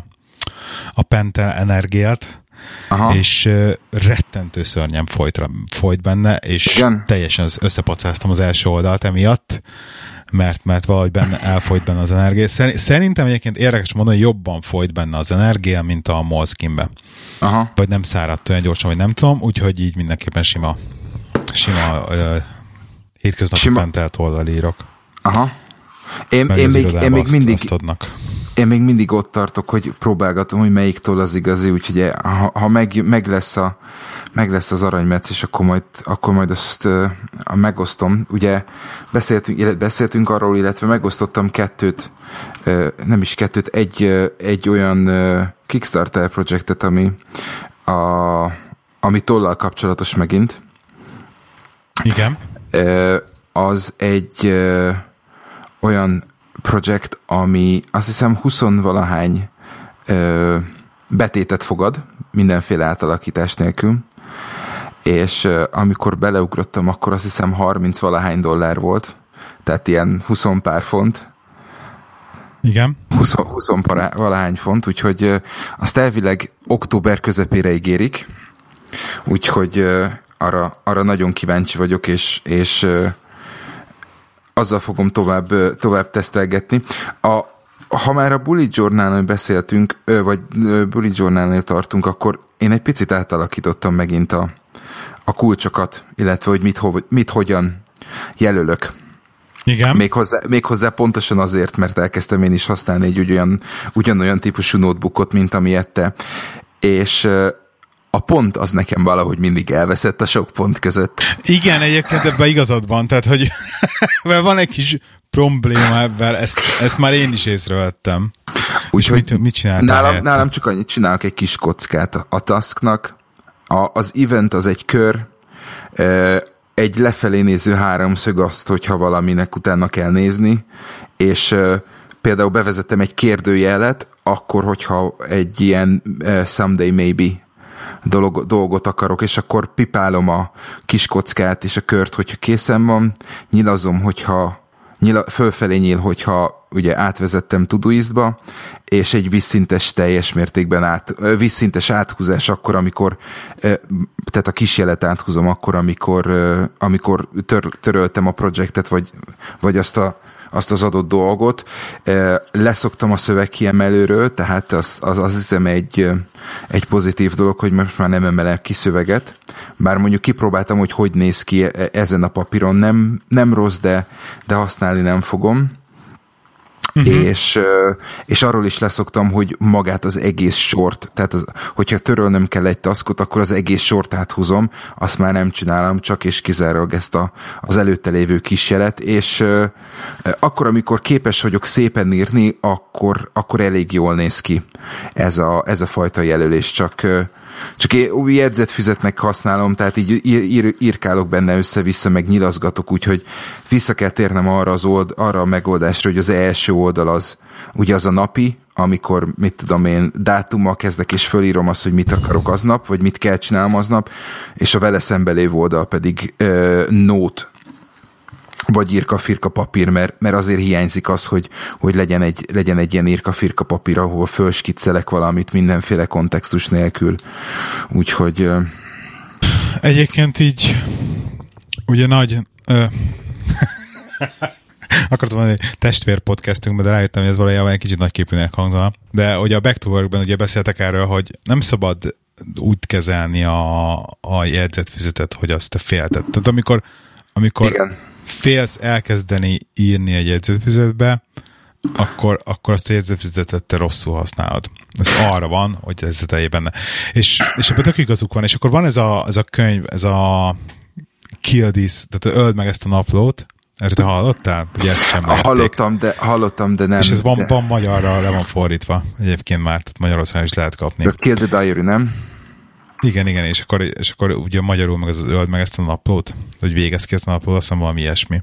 a Pentel energiát, Aha. és rettentő szörnyen folyt, folyt benne, és Igen. teljesen összepacáztam az első oldalt emiatt, mert, mert valahogy benne, elfolyt benne az energia. Szerintem egyébként érdekes mondani, hogy jobban folyt benne az energia, mint a Moleskine-be. Aha. Vagy nem száradt olyan gyorsan, vagy nem tudom, úgyhogy így mindenképpen sima Sima uh, hétköznapi Sima. pentelt oldalírok. Aha. Én, én, még, én még azt, mindig azt adnak. Én még mindig ott tartok, hogy próbálgatom, hogy melyiktől az igazi, úgyhogy ha, ha meg, meg, lesz a, meg lesz az aranymetsz, és akkor majd, akkor majd azt uh, megosztom. Ugye beszéltünk, illetve beszéltünk arról, illetve megosztottam kettőt, uh, nem is kettőt, egy, uh, egy olyan uh, Kickstarter projektet, ami, a, ami tollal kapcsolatos megint, igen. Az egy olyan projekt, ami azt hiszem 20 valahány betétet fogad, mindenféle átalakítás nélkül, és amikor beleugrottam, akkor azt hiszem 30 valahány dollár volt, tehát ilyen 20 pár font. Igen. 20, 20 valahány font, úgyhogy azt elvileg október közepére ígérik, úgyhogy arra, arra nagyon kíváncsi vagyok, és, és azzal fogom tovább, tovább tesztelgetni. A, ha már a Bully Journal-nál beszéltünk, vagy Bully Journal-nél tartunk, akkor én egy picit átalakítottam megint a, a kulcsokat, illetve hogy mit, ho, mit hogyan jelölök. Igen. Méghozzá, méghozzá pontosan azért, mert elkezdtem én is használni egy ugyan, ugyanolyan típusú notebookot, mint amilyet te. És a pont az nekem valahogy mindig elveszett a sok pont között. Igen, egyébként ebben igazad van, tehát hogy mert van egy kis probléma ebben, ezt, ezt már én is észrevettem. Úgyhogy mit, mit nálam, nálam csak annyit csinálok egy kis kockát a tasknak. A, az event az egy kör, egy lefelé néző háromszög azt, hogyha valaminek utána kell nézni, és például bevezettem egy kérdőjelet, akkor, hogyha egy ilyen someday maybe dolog, dolgot akarok, és akkor pipálom a kis kockát és a kört, hogyha készen van, nyilazom, hogyha nyila, fölfelé nyíl, hogyha ugye átvezettem Todoistba, és egy vízszintes teljes mértékben át, vízszintes áthúzás akkor, amikor tehát a kisjelet áthúzom akkor, amikor, amikor tör, töröltem a projektet, vagy, vagy azt a azt az adott dolgot. Leszoktam a szövegkiemelőről, tehát az, az, az hiszem egy, egy pozitív dolog, hogy most már nem emelek ki szöveget. Bár mondjuk kipróbáltam, hogy hogy néz ki e, ezen a papíron. Nem, nem rossz, de, de használni nem fogom uh-huh. és, és arról is leszoktam, hogy magát az egész sort, tehát az, hogyha törölnöm kell egy taskot, akkor az egész sort áthúzom, azt már nem csinálom, csak és kizárólag ezt a, az előtte lévő kísérlet, és akkor, amikor képes vagyok szépen írni, akkor, akkor elég jól néz ki ez a, ez a fajta jelölés, csak Csak én új jegyzetfüzetnek használom, tehát így ír, ír, írkálok benne össze-vissza, meg nyilazgatok, úgyhogy vissza kell térnem arra, az old, arra a megoldásra, hogy az első oldal az ugye az a napi, amikor, mit tudom én, dátummal kezdek és fölírom azt, hogy mit akarok aznap, vagy mit kell csinálnom aznap, és a vele szembe lévő oldal pedig uh, note, vagy írka-firka papír, mert, mert azért hiányzik az, hogy, hogy legyen, egy, legyen egy ilyen írka-firka papír, ahol fölskiccelek valamit mindenféle kontextus nélkül. Úgyhogy... Egyébként így ugye nagy... Uh... akartam mondani, hogy testvér podcastünkben, de rájöttem, hogy ez valójában egy kicsit nagyképűnek hangzana. De ugye a Back to Work-ben ugye beszéltek erről, hogy nem szabad úgy kezelni a, a jegyzetfüzetet, hogy azt te félted. Tehát amikor, amikor Igen. Félsz elkezdeni írni egy jegyzetfüzetbe, akkor, akkor azt a jegyzetfüzetet te rosszul használod. Ez arra van, hogy ez a benne. És, és ebben tök igazuk van. És akkor van ez a, ez a könyv, ez a Kill This, tehát öld meg ezt a naplót, erre te hallottál? Ugye ezt sem hallottam, de, hallottam, de nem. És ez van, de... van magyarra, le van fordítva egyébként már, tehát Magyarországon is lehet kapni. The Kill the Diary, nem? Igen, igen, és akkor, és akkor ugye magyarul meg az öld meg ezt a naplót, hogy végez ki ezt a naplót, azt hiszem valami ilyesmi.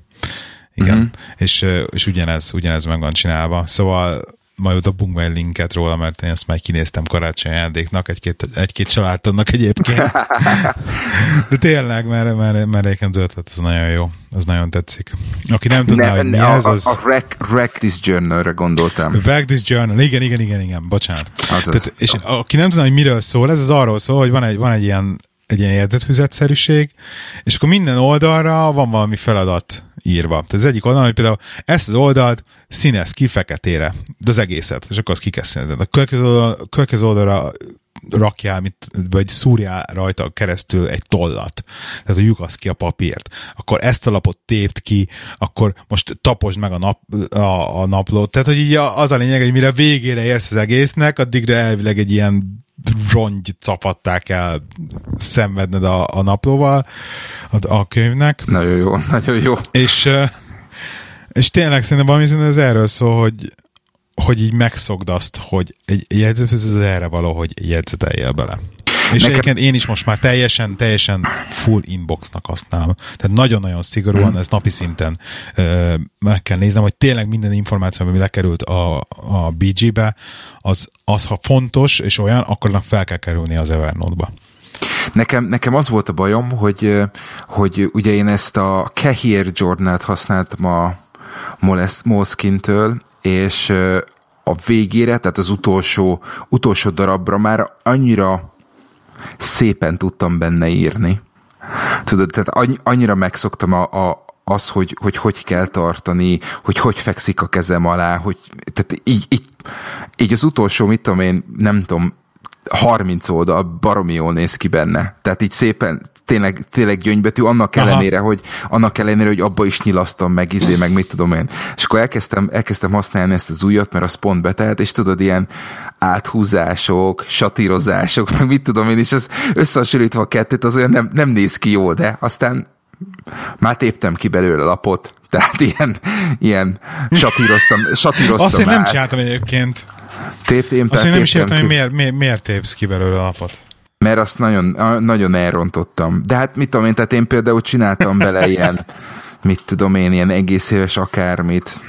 Igen, uh-huh. és, és ugyanez, ugyanez meg van csinálva. Szóval majd dobunk majd linket róla, mert én ezt már kinéztem karácsony ajándéknak, egy-két, egy-két családtadnak egyébként. De tényleg, mert, mert, mert egyébként az ötlet, ez nagyon jó. Ez nagyon tetszik. Aki nem tudná, ne, hogy mi a, ez, az... A, a Wreck, Wreck This Journal-re gondoltam. Wreck This Journal, igen, igen, igen, igen, bocsánat. Tehát, és aki nem tudná, hogy miről szól, ez az arról szól, hogy van egy, van egy ilyen egy ilyen jegyzetfüzetszerűség, és akkor minden oldalra van valami feladat írva. Tehát az egyik oldalon, hogy például ezt az oldalt színez ki feketére, de az egészet, és akkor azt ki kell színezni. A következő, oldal, a következő oldalra rakjál, mit, vagy szúrjál rajta keresztül egy tollat, tehát hogy lyukasz ki a papírt, akkor ezt a lapot tépt ki, akkor most taposd meg a, nap, a, a naplót, tehát hogy így az a lényeg, hogy mire végére érsz az egésznek, addigra elvileg egy ilyen rongy capatták kell szenvedned a, a naplóval, a, a könyvnek. Nagyon jó, nagyon jó. És, és tényleg szerintem valami ez erről szól, hogy, hogy így megszokd azt, hogy egy jegyzet, ez erre való, hogy jegyzeteljél bele. És Nekem... egyébként én is most már teljesen, teljesen full inboxnak használom. Tehát nagyon-nagyon szigorúan, mm. ez napi szinten ö, meg kell néznem, hogy tényleg minden információ, ami lekerült a, a BG-be, az, az, ha fontos és olyan, akkor fel kell kerülni az Evernote-ba. Nekem, nekem az volt a bajom, hogy, hogy ugye én ezt a Kehir Journal-t használtam a Moleskine-től, és a végére, tehát az utolsó, utolsó darabra már annyira szépen tudtam benne írni. Tudod, tehát annyira megszoktam a, a, az, hogy, hogy hogy kell tartani, hogy hogy fekszik a kezem alá, hogy tehát így, így, így az utolsó, mit tudom én, nem tudom, 30 oldal baromi jól néz ki benne. Tehát így szépen, tényleg, tényleg gyöngybetű, annak Aha. ellenére, hogy annak ellenére, hogy abba is nyilasztam meg, izé, meg mit tudom én. És akkor elkezdtem, elkezdtem használni ezt az újat, mert az pont betelt, és tudod, ilyen áthúzások, satírozások, meg mit tudom én, és az összehasonlítva a kettőt, az olyan nem, nem néz ki jó, de aztán már téptem ki belőle a lapot, tehát ilyen, ilyen satíroztam, satíroztam Azt én nem csináltam egyébként. Tép, én Azt én nem is értem, hogy miért, miért, miért tépsz ki belőle a lapot mert azt nagyon, nagyon elrontottam. De hát mit tudom én, tehát én például csináltam bele ilyen, mit tudom én, ilyen egész éves akármit.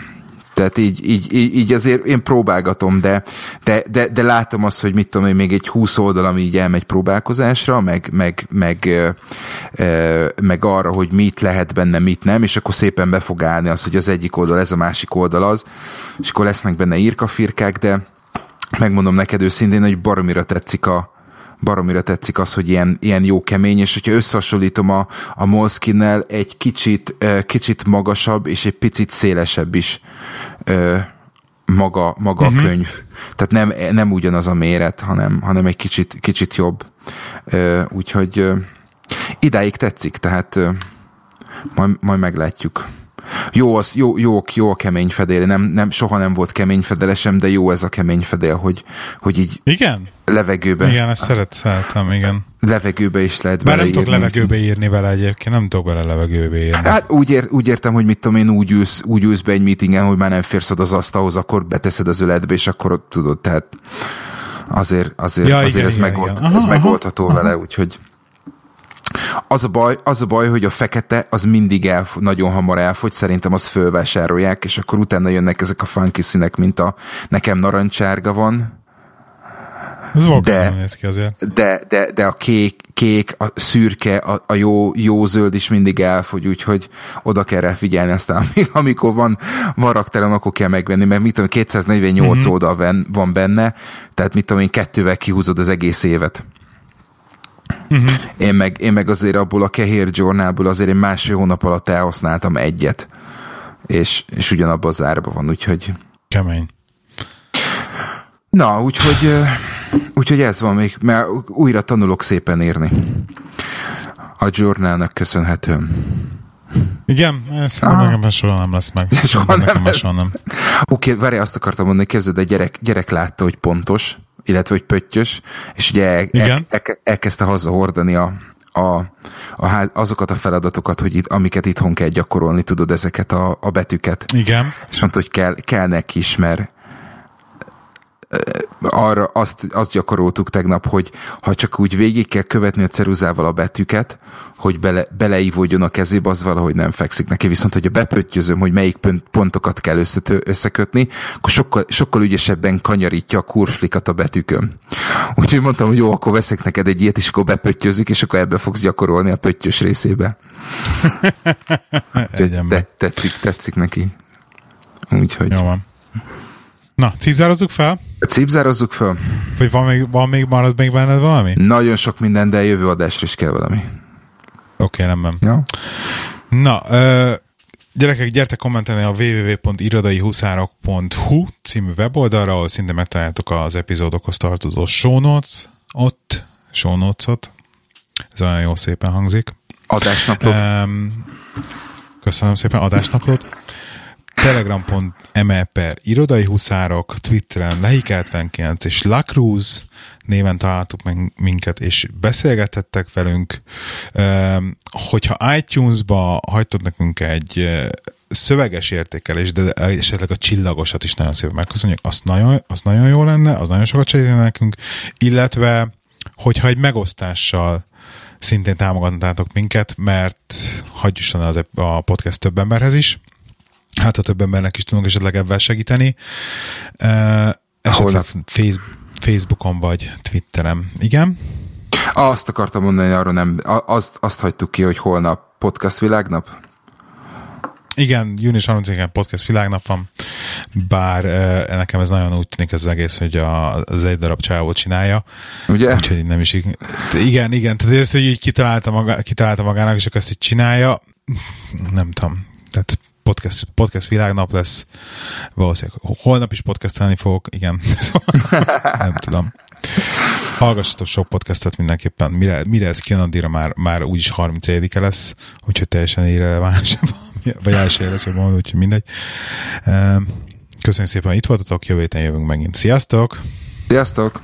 Tehát így, így, így, azért én próbálgatom, de, de, de, de látom azt, hogy mit tudom én, még egy húsz oldal, ami így elmegy próbálkozásra, meg, meg, meg, meg arra, hogy mit lehet benne, mit nem, és akkor szépen be fog állni az, hogy az egyik oldal ez, a másik oldal az, és akkor lesznek benne írkafirkák, de megmondom neked őszintén, hogy baromira tetszik a, baromira tetszik az, hogy ilyen, ilyen jó kemény, és hogyha összehasonlítom a, a Moleskine-nel, egy kicsit, kicsit magasabb és egy picit szélesebb is maga, maga uh-huh. a mhm. könyv. Tehát nem, nem ugyanaz a méret, hanem, hanem egy kicsit, kicsit jobb. Úgyhogy idáig tetszik, tehát majd, majd meglátjuk. Jó, az, jó, jó, jó a kemény fedél, nem, nem, soha nem volt kemény fedelesem, de jó ez a kemény fedél, hogy, hogy így igen? levegőbe. Igen, ezt szeret, szeretem, igen. Levegőbe is lehet Bár nem tudok levegőbe írni vele egyébként, nem tudok bele levegőbe írni. Hát úgy, ér, úgy értem, hogy mit tudom én, úgy ülsz, úgy ülsz be egy meetingen, hogy már nem férsz az asztalhoz, akkor beteszed az öletbe, és akkor tudod, tehát azért, azért, Ja, azért igen, ez, igen, megold, igen. Aha, ez aha, megoldható aha. vele, úgyhogy az a, baj, az a baj, hogy a fekete az mindig el, nagyon hamar elfogy, szerintem azt fölvásárolják, és akkor utána jönnek ezek a funky színek, mint a nekem narancsárga van, Ez De- néz ki azért. de, de, de a kék, kék, a szürke, a, a jó, jó zöld is mindig elfogy, úgyhogy oda kell rá figyelni, aztán ami- amikor van, van raktáron, akkor kell megvenni, mert mit tudom, 248 Mhm. mm-hmm. oldal van benne, tehát mit tudom én, kettővel kihúzod az egész évet. Uh-huh. Én, meg, én meg azért abból a kehér journalból azért én másfél hónap alatt elhasználtam egyet, és, és ugyanabban az árban van, úgyhogy Kemény. Na, úgyhogy, úgyhogy ez van még, mert újra tanulok szépen írni. A journalnak köszönhetően. Igen, ez Aha. nekem soha nem lesz meg. Soha Soha nem nekem már lesz. soha nem. Oké, okay, várj, azt akartam mondani, képzeld, egy gyerek, gyerek látta, hogy pontos, illetve hogy pöttyös, és ugye el, el, elkezdte hazahordani a, a, a, ház- azokat a feladatokat, hogy itt, amiket itthon kell gyakorolni, tudod, ezeket a, a betűket. Igen. És mondta, hogy kell, kell neki is, mert arra azt, azt gyakoroltuk tegnap, hogy ha csak úgy végig kell követni a ceruzával a betűket, hogy bele, beleívódjon a kezébe, az valahogy nem fekszik neki. Viszont, hogyha bepöttyözöm, hogy melyik pont, pontokat kell összetö, összekötni, akkor sokkal, sokkal ügyesebben kanyarítja a kurflikat a betűkön. Úgyhogy mondtam, hogy jó, akkor veszek neked egy ilyet, és akkor bepöttyözik, és akkor ebbe fogsz gyakorolni a pöttyös részébe. Te, tetszik, tetszik neki. Úgyhogy. Jó van. Na, cipzározzuk fel? Cipzározzuk föl. Vagy van még, van még, marad még benned valami? Oké, Nagyon sok minden, de jövő adásra is kell valami. okay, rendben. Ja? Na, ö, gyerekek, gyertek kommentelni a www.irodaihuszárok.hu című weboldalra, ahol szinte megtaláljátok az epizódokhoz tartozó show notes, ott, show notes-ot. Ez olyan jó szépen hangzik. Adásnaplót. Um, köszönöm szépen adásnaplót. Telegram.me per irodai huszárok, Twitteren Lehik79 és Lacruz néven találtuk meg minket, és beszélgethettek velünk. Um, hogyha iTunes-ba hagytok nekünk egy eh, szöveges értékelés, de esetleg a csillagosat is nagyon szépen megköszönjük, az nagyon, az nagyon jó lenne, az nagyon sokat segítene nekünk, illetve hogyha egy megosztással szintén támogatnátok minket, mert hagyjusson az a podcast több emberhez is. Hát a több embernek is tudunk esetleg ebben segíteni. Uh, esetleg face, Facebookon vagy Twitteren. Igen? Azt akartam mondani, arról nem, azt, azt hagytuk ki, hogy holnap podcast világnap. Igen, június 30-án podcast világnap van, bár uh, nekem ez nagyon úgy tűnik ez az egész, hogy a, az egy darab csávó csinálja, Ugye? úgyhogy nem is ig- igen, igen, tehát ez, hogy így kitalálta, maga, kitalálta magának, és akkor ezt így csinálja, nem tudom, tehát podcast, podcast világnap lesz, valószínűleg holnap is podcastelni fogok, igen, nem tudom. Hallgassatok sok podcastet mindenképpen, mire, mire ez kijön, addigra már, már úgyis 31 -e lesz, úgyhogy teljesen irreleváns, vagy első lesz, hogy mondom, úgyhogy mindegy. Ehm, Köszönjük szépen, hogy itt voltatok, jövő héten jövünk megint. Sziasztok! Sziasztok!